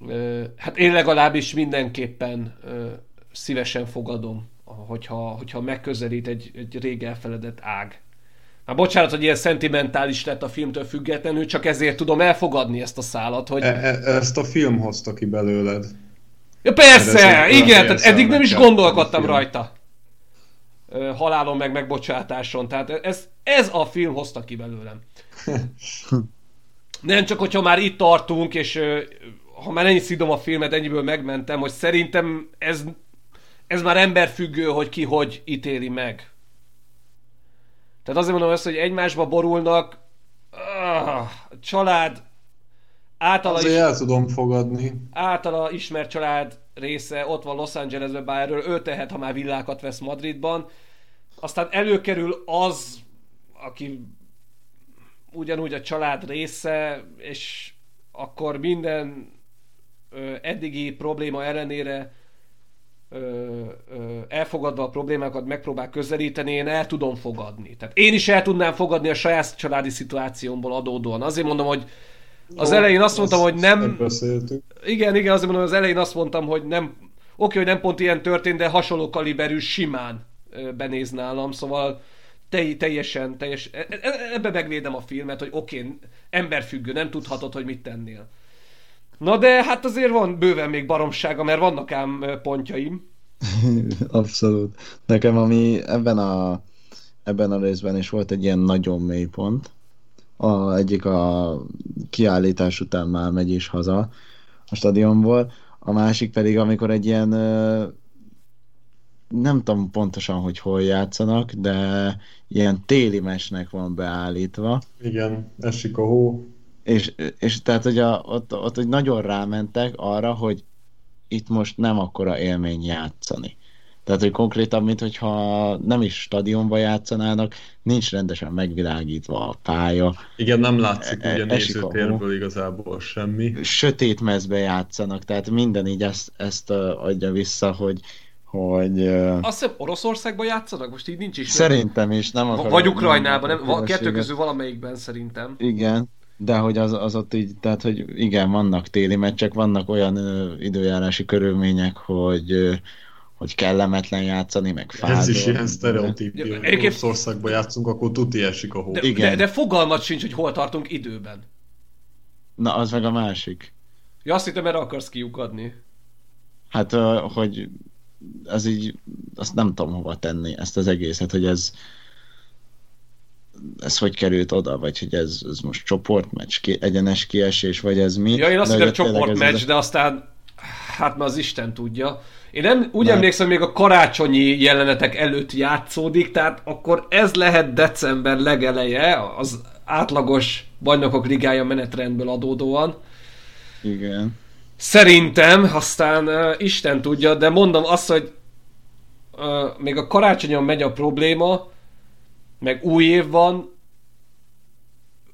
ö, hát én legalábbis mindenképpen ö, szívesen fogadom, hogyha, hogyha megközelít egy, egy rég elfeledett ág. Hát bocsánat, hogy ilyen szentimentális lett a filmtől függetlenül, csak ezért tudom elfogadni ezt a szálat, hogy... E- e- ezt a film hozta ki belőled. Ja persze, igen, tehát eddig nem is gondolkodtam rajta. Halálon meg megbocsátáson, tehát ez, ez a film hozta ki belőlem. [laughs] nem csak, hogyha már itt tartunk, és ha már ennyi szidom a filmet, ennyiből megmentem, hogy szerintem ez ez már emberfüggő, hogy ki hogy ítéli meg. Tehát azért mondom azt, hogy egymásba borulnak, ah, család általa azért is, el tudom fogadni. Általa ismert család része ott van Los Angelesben, bár erről ő tehet, ha már villákat vesz Madridban. Aztán előkerül az, aki ugyanúgy a család része, és akkor minden ö, eddigi probléma ellenére ö, ö, elfogadva a problémákat megpróbál közelíteni, én el tudom fogadni. Tehát én is el tudnám fogadni a saját családi szituációmból adódóan. Azért mondom, hogy az elején azt mondtam, hogy nem... Igen, igen, azért mondom, az elején azt mondtam, hogy nem... Oké, hogy nem pont ilyen történt, de hasonló kaliberű simán benéz nálam, szóval te, teljesen, teljes, e, e, ebbe megvédem a filmet, hogy oké, emberfüggő, nem tudhatod, hogy mit tennél. Na de hát azért van bőven még baromsága, mert vannak ám pontjaim. [laughs] Abszolút. Nekem ami ebben a, ebben a részben is volt egy ilyen nagyon mély pont. A, egyik a kiállítás után már megy is haza a stadionból, a másik pedig amikor egy ilyen nem tudom pontosan, hogy hol játszanak, de ilyen téli mesnek van beállítva. Igen, esik a hó. És, és tehát, hogy a, ott, ott hogy nagyon rámentek arra, hogy itt most nem akkora élmény játszani. Tehát, hogy konkrétan, mint hogyha nem is stadionba játszanának, nincs rendesen megvilágítva a pálya. Igen, nem látszik e, ugye nézőtérből igazából semmi. Sötét mezbe játszanak, tehát minden így ezt, ezt adja vissza, hogy, hogy... Azt hiszem Oroszországban játszanak? Most így nincs is. Szerintem is, nem akarom. Vagy Ukrajnában, nem, nem kettő közül valamelyikben szerintem. Igen, de hogy az, az ott így, tehát hogy igen, vannak téli meccsek, vannak olyan ö, időjárási körülmények, hogy ö, hogy kellemetlen játszani, meg fázol. Ez is ilyen sztereotíp. Oroszországban játszunk, akkor tuti esik a hó. De, igen. De, de fogalmat sincs, hogy hol tartunk időben. Na, az meg a másik. Ja, azt hittem, erre akarsz kiukadni. Hát, hogy ez így, azt nem tudom hova tenni, ezt az egészet, hogy ez ez hogy került oda, vagy hogy ez, ez most csoportmeccs, ki, egyenes kiesés, vagy ez mi. Ja, én azt hittem hogy csoportmeccs, de aztán hát már az Isten tudja. Én nem, úgy Nem. emlékszem, még a karácsonyi jelenetek előtt játszódik, tehát akkor ez lehet december legeleje, az átlagos bajnokok ligája menetrendből adódóan. Igen. Szerintem, aztán uh, Isten tudja, de mondom azt, hogy uh, még a karácsonyon megy a probléma, meg új év van,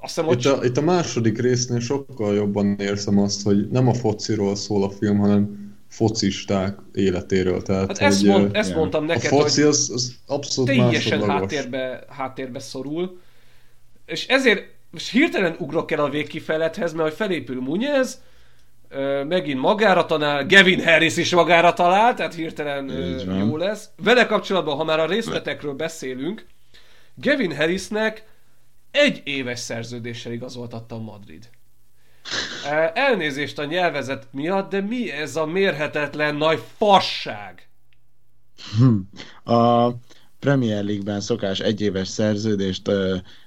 azt hiszem, Itt a, itt a második résznél sokkal jobban érzem azt, hogy nem a fociról szól a film, hanem focisták életéről. Tehát, hát ezt, hogy, mond, ezt mondtam a neked, foci hogy az, az abszolút teljesen háttérbe, háttérbe szorul, és ezért most hirtelen ugrok el a végkifejlethez, mert hogy felépül Munyez, megint magára talál, Gavin Harris is magára talál, tehát hirtelen jó lesz. Vele kapcsolatban, ha már a részletekről beszélünk, Gavin Harrisnek egy éves szerződéssel igazoltatta a Madrid. Elnézést a nyelvezet miatt, de mi ez a mérhetetlen nagy fasság? A Premier League-ben szokás egyéves szerződést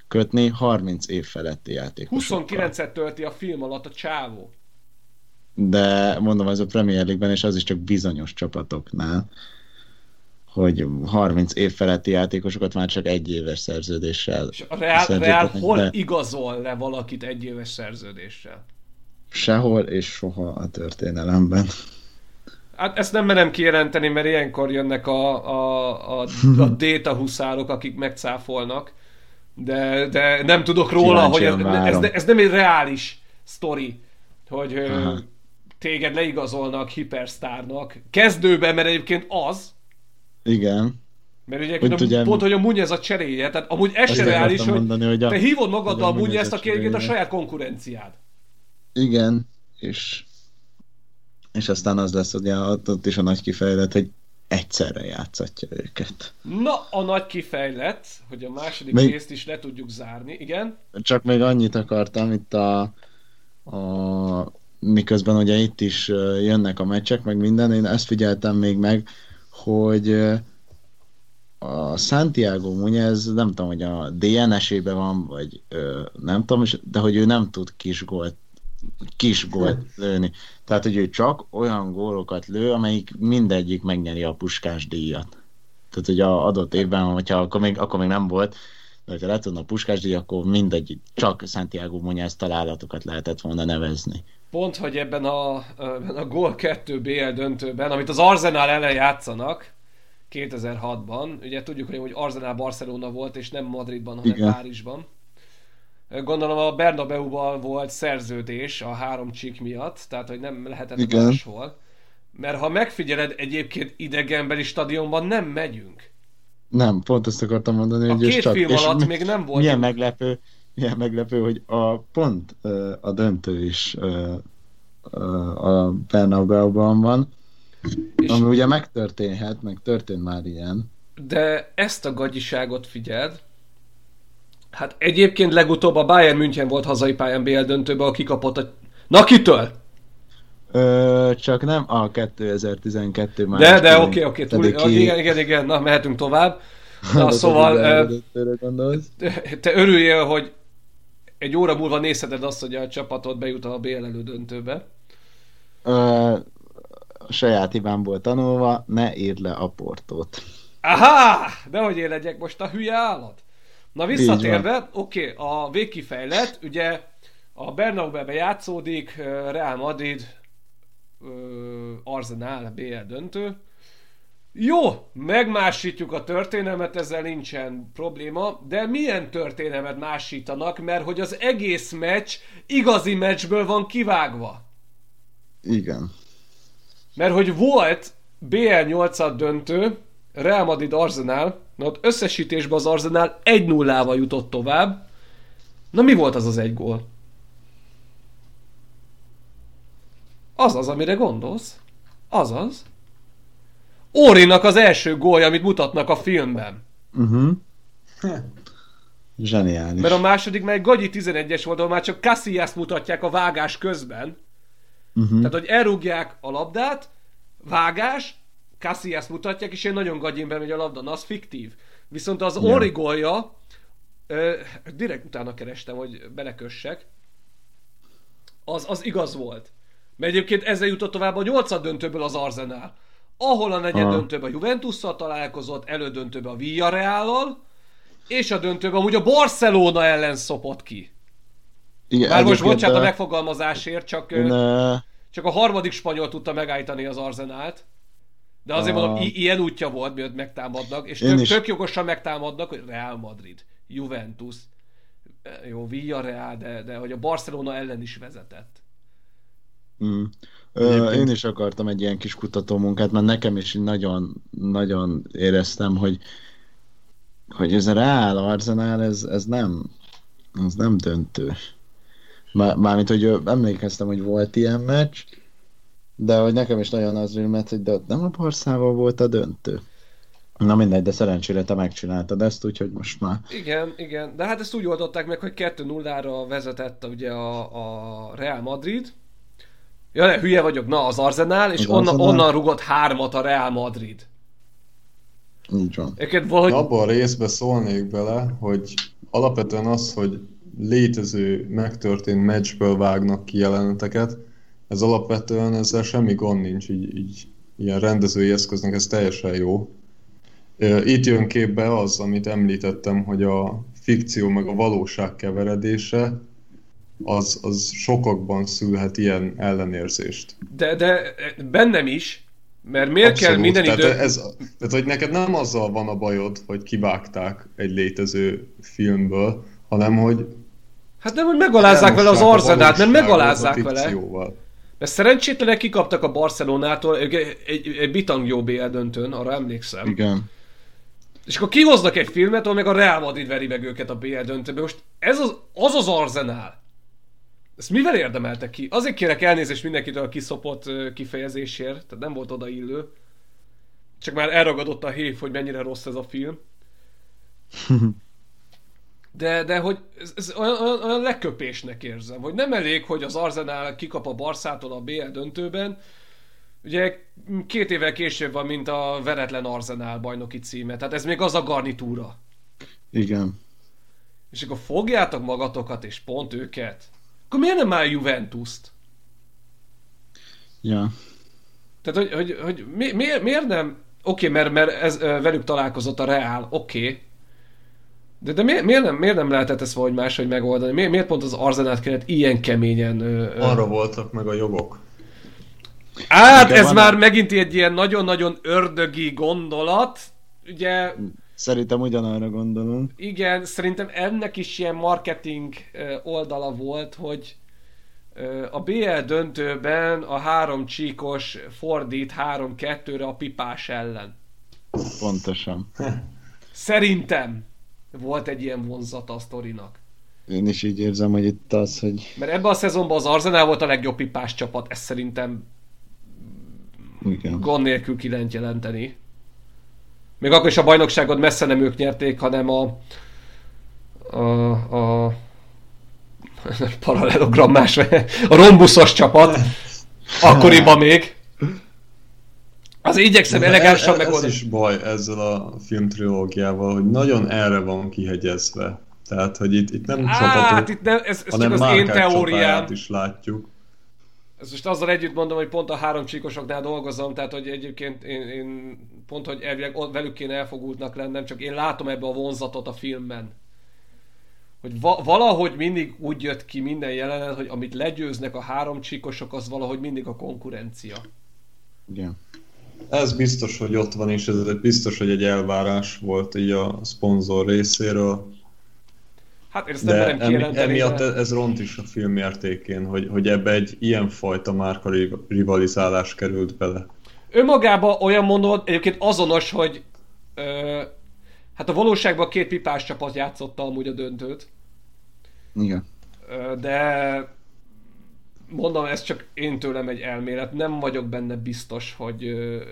kötni 30 év feletti játékosokkal. 29-et tölti a film alatt a csávó. De mondom, ez a Premier League-ben, és az is csak bizonyos csapatoknál, hogy 30 év feletti játékosokat már csak egy éves szerződéssel És a Real, Real hol igazol le valakit egy éves szerződéssel? Sehol és soha a történelemben. Hát ezt nem merem kijelenteni, mert ilyenkor jönnek a, a, a, a [laughs] déta huszárok, akik megcáfolnak. De, de nem tudok róla, hogy ez, ez, ez nem egy reális sztori, hogy Aha. téged leigazolnak hipersztárnak. Kezdőben, mert egyébként az, Igen. mert ugye, Hogy a, tudjam- pont, hogy a Munyez a cseréje, tehát amúgy ez se Ezt reális, hogy mondani, hogy a- te hívod magaddal a Munyez Munyezt, a egyébként a saját konkurenciád. Igen, és, és aztán az lesz ugye ott, ott is a nagy kifejlet, hogy egyszerre játszatja őket. Na, a nagy kifejlet, hogy a második Még- részt is le tudjuk zárni, igen. Csak még annyit akartam itt a, a miközben ugye itt is jönnek a meccsek, meg minden, én ezt figyeltem még meg, hogy a Santiago Muñez, nem tudom, hogy a DNS-ébe van, vagy ö, nem tudom, de hogy ő nem tud kis gólt kis gólt lőni. Tehát, hogy ő csak olyan gólokat lő, amelyik mindegyik megnyeri a puskás díjat. Tehát, hogy a adott évben, hogyha akkor még, akkor még nem volt, de hogyha lett volna a puskás díj, akkor mindegyik csak Santiago Muñoz találatokat lehetett volna nevezni. Pont, hogy ebben a, ebben a Gól 2 BL döntőben, amit az Arsenal ellen játszanak, 2006-ban, ugye tudjuk, hogy Arsenal Barcelona volt, és nem Madridban, hanem Igen. Párizsban. Gondolom a Bernabeu-ban volt szerződés a három csík miatt, tehát hogy nem lehetett Igen. máshol. Mert ha megfigyeled, egyébként idegenbeli stadionban nem megyünk. Nem, pont ezt akartam mondani, A hogy két csak... film és alatt mi- még nem volt. Milyen meglepő, milyen meglepő, hogy a pont a döntő is a Bernabeu-ban van, És- ami ugye megtörténhet, meg történt már ilyen. De ezt a gagyiságot figyeld. Hát egyébként legutóbb a Bayern München volt hazai pályán BL döntőbe, aki kapott a... Na kitől? Ö, csak nem a 2012 már. De, de oké, oké. Pedig ki- Igen, igen, igen, na mehetünk tovább. Na, [laughs] szóval te örüljél, hogy egy óra múlva nézheted azt, hogy a csapatod bejut a BL elődöntőbe. Ö, a saját hibámból tanulva, ne írd le a portót. Aha! De hogy én legyek most a hülye állat? Na visszatérve, oké, a végkifejlet, ugye a Bernabeu-be játszódik, Real Madrid, Arsenal, BL döntő. Jó, megmásítjuk a történelmet, ezzel nincsen probléma, de milyen történelmet másítanak, mert hogy az egész meccs igazi meccsből van kivágva. Igen. Mert hogy volt BL 8 döntő, Real Madrid Arsenal, na ott összesítésben az Arsenal 1-0-val jutott tovább. Na mi volt az az egy gól? Az az, amire gondolsz. Az az. Órinak az első gólja, amit mutatnak a filmben. Uh-huh. Zseniális. Mert a második már egy gagyi 11-es volt, ahol már csak Casillas mutatják a vágás közben. Uh-huh. Tehát, hogy elrúgják a labdát, vágás, Casillas mutatják, és én nagyon gagyin bemegy a labda, na, az fiktív. Viszont az ja. origolja, ö, direkt utána kerestem, hogy belekössek, az, az igaz volt. Mert egyébként ezzel jutott tovább a nyolcad döntőből az Arsenal. Ahol a negyed döntőben a Juventusszal találkozott, elődöntőben a Villarreal-al, és a döntőben amúgy a Barcelona ellen szopott ki. Igen, Már most bocsánat a megfogalmazásért, csak, ne. csak a harmadik spanyol tudta megállítani az Arzenált. De azért a... mondom, ilyen útja volt, miatt megtámadnak, és tök, tök jogosan megtámadnak, hogy Real Madrid, Juventus, jó, Villarreal, de, de hogy a Barcelona ellen is vezetett. Mm. Én is akartam egy ilyen kis kutatómunkát, mert nekem is nagyon, nagyon éreztem, hogy hogy ez a Real Arsenal, ez, ez nem, ez nem döntő. Mármint, hogy emlékeztem, hogy volt ilyen meccs, de hogy nekem is nagyon az mert hogy de nem a Barszával volt a döntő. Na mindegy, de szerencsére te megcsináltad ezt, úgyhogy most már... Igen, igen, de hát ezt úgy oldották meg, hogy 2-0-ra vezetett ugye a, a Real Madrid. Ja, ne, hülye vagyok, na az Arsenal, és az onnan, Arsenal? onnan rugott hármat a Real Madrid. Így van. Egyébként valahogy... Abban a részben szólnék bele, hogy alapvetően az, hogy létező, megtörtént meccsből vágnak ki jeleneteket, ez alapvetően ezzel semmi gond nincs, így, így ilyen rendezői eszköznek ez teljesen jó. Itt jön képbe az, amit említettem, hogy a fikció meg a valóság keveredése, az, az sokakban szülhet ilyen ellenérzést. De, de bennem is, mert miért Abszolút. kell minden tehát idő... Ez, tehát, hogy neked nem azzal van a bajod, hogy kivágták egy létező filmből, hanem hogy... Hát nem, hogy megalázzák vele az arzenát, mert megalázzák vele. Mert szerencsétlenek kikaptak a Barcelonától egy, egy, egy bitang jó BL döntőn, arra emlékszem. Igen. És akkor kihoznak egy filmet, ahol meg a Real Madrid veri meg őket a BL döntőben. Most ez az az, az arzenál. Ezt mivel érdemeltek ki? Azért kérek elnézést mindenkitől a kiszopott kifejezésért, tehát nem volt odaillő. Csak már elragadott a hév, hogy mennyire rossz ez a film. [laughs] De, de hogy ez, ez olyan, olyan, olyan leköpésnek érzem, hogy nem elég, hogy az Arsenal kikap a Barszától a BL döntőben, ugye két évvel később van, mint a veretlen Arsenal bajnoki címe, tehát ez még az a garnitúra. Igen. És akkor fogjátok magatokat, és pont őket. Akkor miért nem áll Juventus-t? Ja. Tehát, hogy, hogy, hogy mi, miért, miért nem... Oké, okay, mert, mert ez, velük találkozott a Real, oké. Okay. De, de miért, miért, nem, miért nem lehetett ezt valahogy máshogy megoldani? Miért, miért pont az Arzenát kellett ilyen keményen... Ö, Arra voltak meg a jogok. Hát, ez már a... megint egy ilyen nagyon-nagyon ördögi gondolat. Ugye... Szerintem ugyanarra gondolom. Igen, szerintem ennek is ilyen marketing oldala volt, hogy a BL döntőben a három csíkos fordít három-kettőre a pipás ellen. Pontosan. Szerintem volt egy ilyen vonzata a sztorinak. Én is így érzem, hogy itt az, hogy... Mert ebben a szezonban az Arsenal volt a legjobb pipás csapat, ez szerintem Igen. gond nélkül ki jelenteni. Még akkor is a bajnokságot messze nem ők nyerték, hanem a a, a [laughs] paralelogram más, a rombuszos csapat, akkoriban még. Az igyekszem elegánsan megoldani. Ez is baj ezzel a filmtrilógiával, hogy nagyon erre van kihegyezve. Tehát, hogy itt, itt nem Á, csapatok, hát itt nem, ez, ez hanem csak az én teóriám. is látjuk. Ez most azzal együtt mondom, hogy pont a három csíkosoknál dolgozom, tehát hogy egyébként én, én pont, hogy elvileg velük kéne elfogultnak lennem, csak én látom ebbe a vonzatot a filmben. Hogy va- valahogy mindig úgy jött ki minden jelenet, hogy amit legyőznek a három csíkosok, az valahogy mindig a konkurencia. Igen. Ez biztos, hogy ott van, és ez biztos, hogy egy elvárás volt így a szponzor részéről. Hát ezt nem merem kijelenteni. Emiatt ez ront is a film értékén, hogy, hogy ebbe egy ilyenfajta márka rivalizálás került bele. Önmagában olyan mondod, egyébként azonos, hogy ö, hát a valóságban két pipás csapat játszotta amúgy a döntőt. Igen. Ö, de mondom, ez csak én tőlem egy elmélet, nem vagyok benne biztos, hogy ö,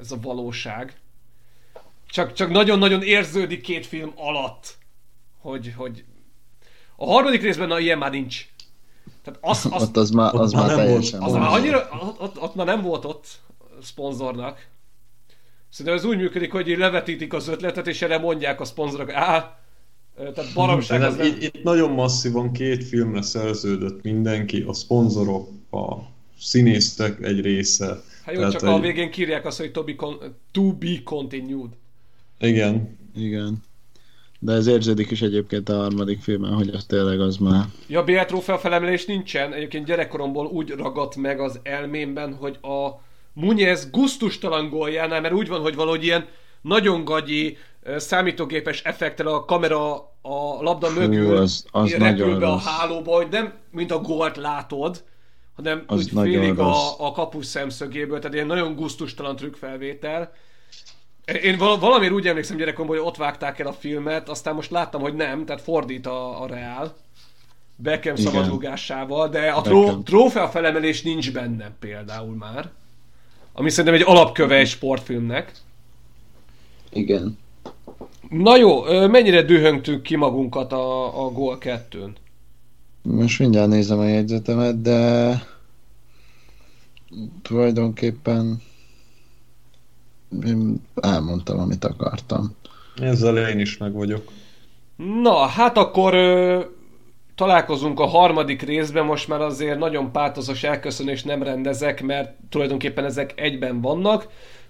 ez a valóság. Csak, csak nagyon-nagyon érződik két film alatt, hogy, hogy a harmadik részben na, ilyen már nincs. Tehát az, az, Ott az már, az már már nem teljesen az volt. már volt. annyira, ott, ott, ott már nem volt ott szponzornak. Szerintem ez úgy működik, hogy levetítik az ötletet, és erre mondják a szponzorok, á, tehát baromság De az nem, itt, itt nagyon masszívan két filmre szerződött mindenki, a szponzorok, a színészek egy része. Hát jó, Tehát csak egy- a végén kírják azt, hogy to be, con- to be continued. Igen. Igen. De ez érződik is egyébként a harmadik filmen, hogy az tényleg az már... Ja, BL trófea felemelés nincsen. Egyébként gyerekkoromból úgy ragadt meg az elmémben, hogy a Munyez gusztustalan góljánál, mert úgy van, hogy valahogy ilyen nagyon gagyi számítógépes effektel a kamera a labda Hú, mögül az- az repül be a rossz. hálóba, hogy nem mint a gólt látod, hanem Az úgy félig rossz. a, a kapus szemszögéből, tehát ilyen nagyon gusztustalan trükkfelvétel. Én val- valamiért úgy emlékszem gyerekkoromban, hogy ott vágták el a filmet, aztán most láttam, hogy nem, tehát fordít a, a Real. Beckham Igen. szabadrugásával, de a tró- trófea felemelés nincs benne például már. Ami szerintem egy alapköve egy sportfilmnek. Igen. Na jó, mennyire dühöngtünk ki magunkat a, a Gól 2-n? Most mindjárt nézem a jegyzetemet, de tulajdonképpen én elmondtam, amit akartam. Ezzel én is meg vagyok. Na, hát akkor ö, találkozunk a harmadik részben, most már azért nagyon pátozos elköszönés nem rendezek, mert tulajdonképpen ezek egyben vannak.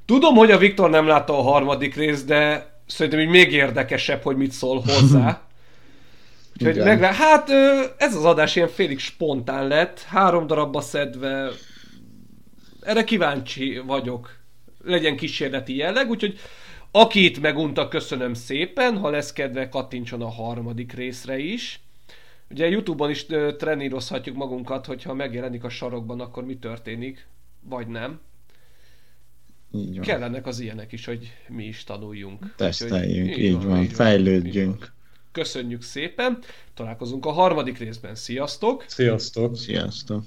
Tudom, hogy a Viktor nem látta a harmadik részt, de szerintem így még érdekesebb, hogy mit szól hozzá. [laughs] Úgyhogy meglá... Hát ö, ez az adás ilyen félig spontán lett, három darabba szedve. Erre kíváncsi vagyok. Legyen kísérleti jelleg, úgyhogy aki itt megunta, köszönöm szépen, ha lesz kedve, kattintson a harmadik részre is. Ugye Youtube-on is trenírozhatjuk magunkat, hogyha megjelenik a sarokban, akkor mi történik, vagy nem. Így van. Kellenek az ilyenek is, hogy mi is tanuljunk. Teszteljünk, Úgyhogy így, van, így így fejlődjünk. Köszönjük szépen, találkozunk a harmadik részben, sziasztok! Sziasztok! Sziasztok!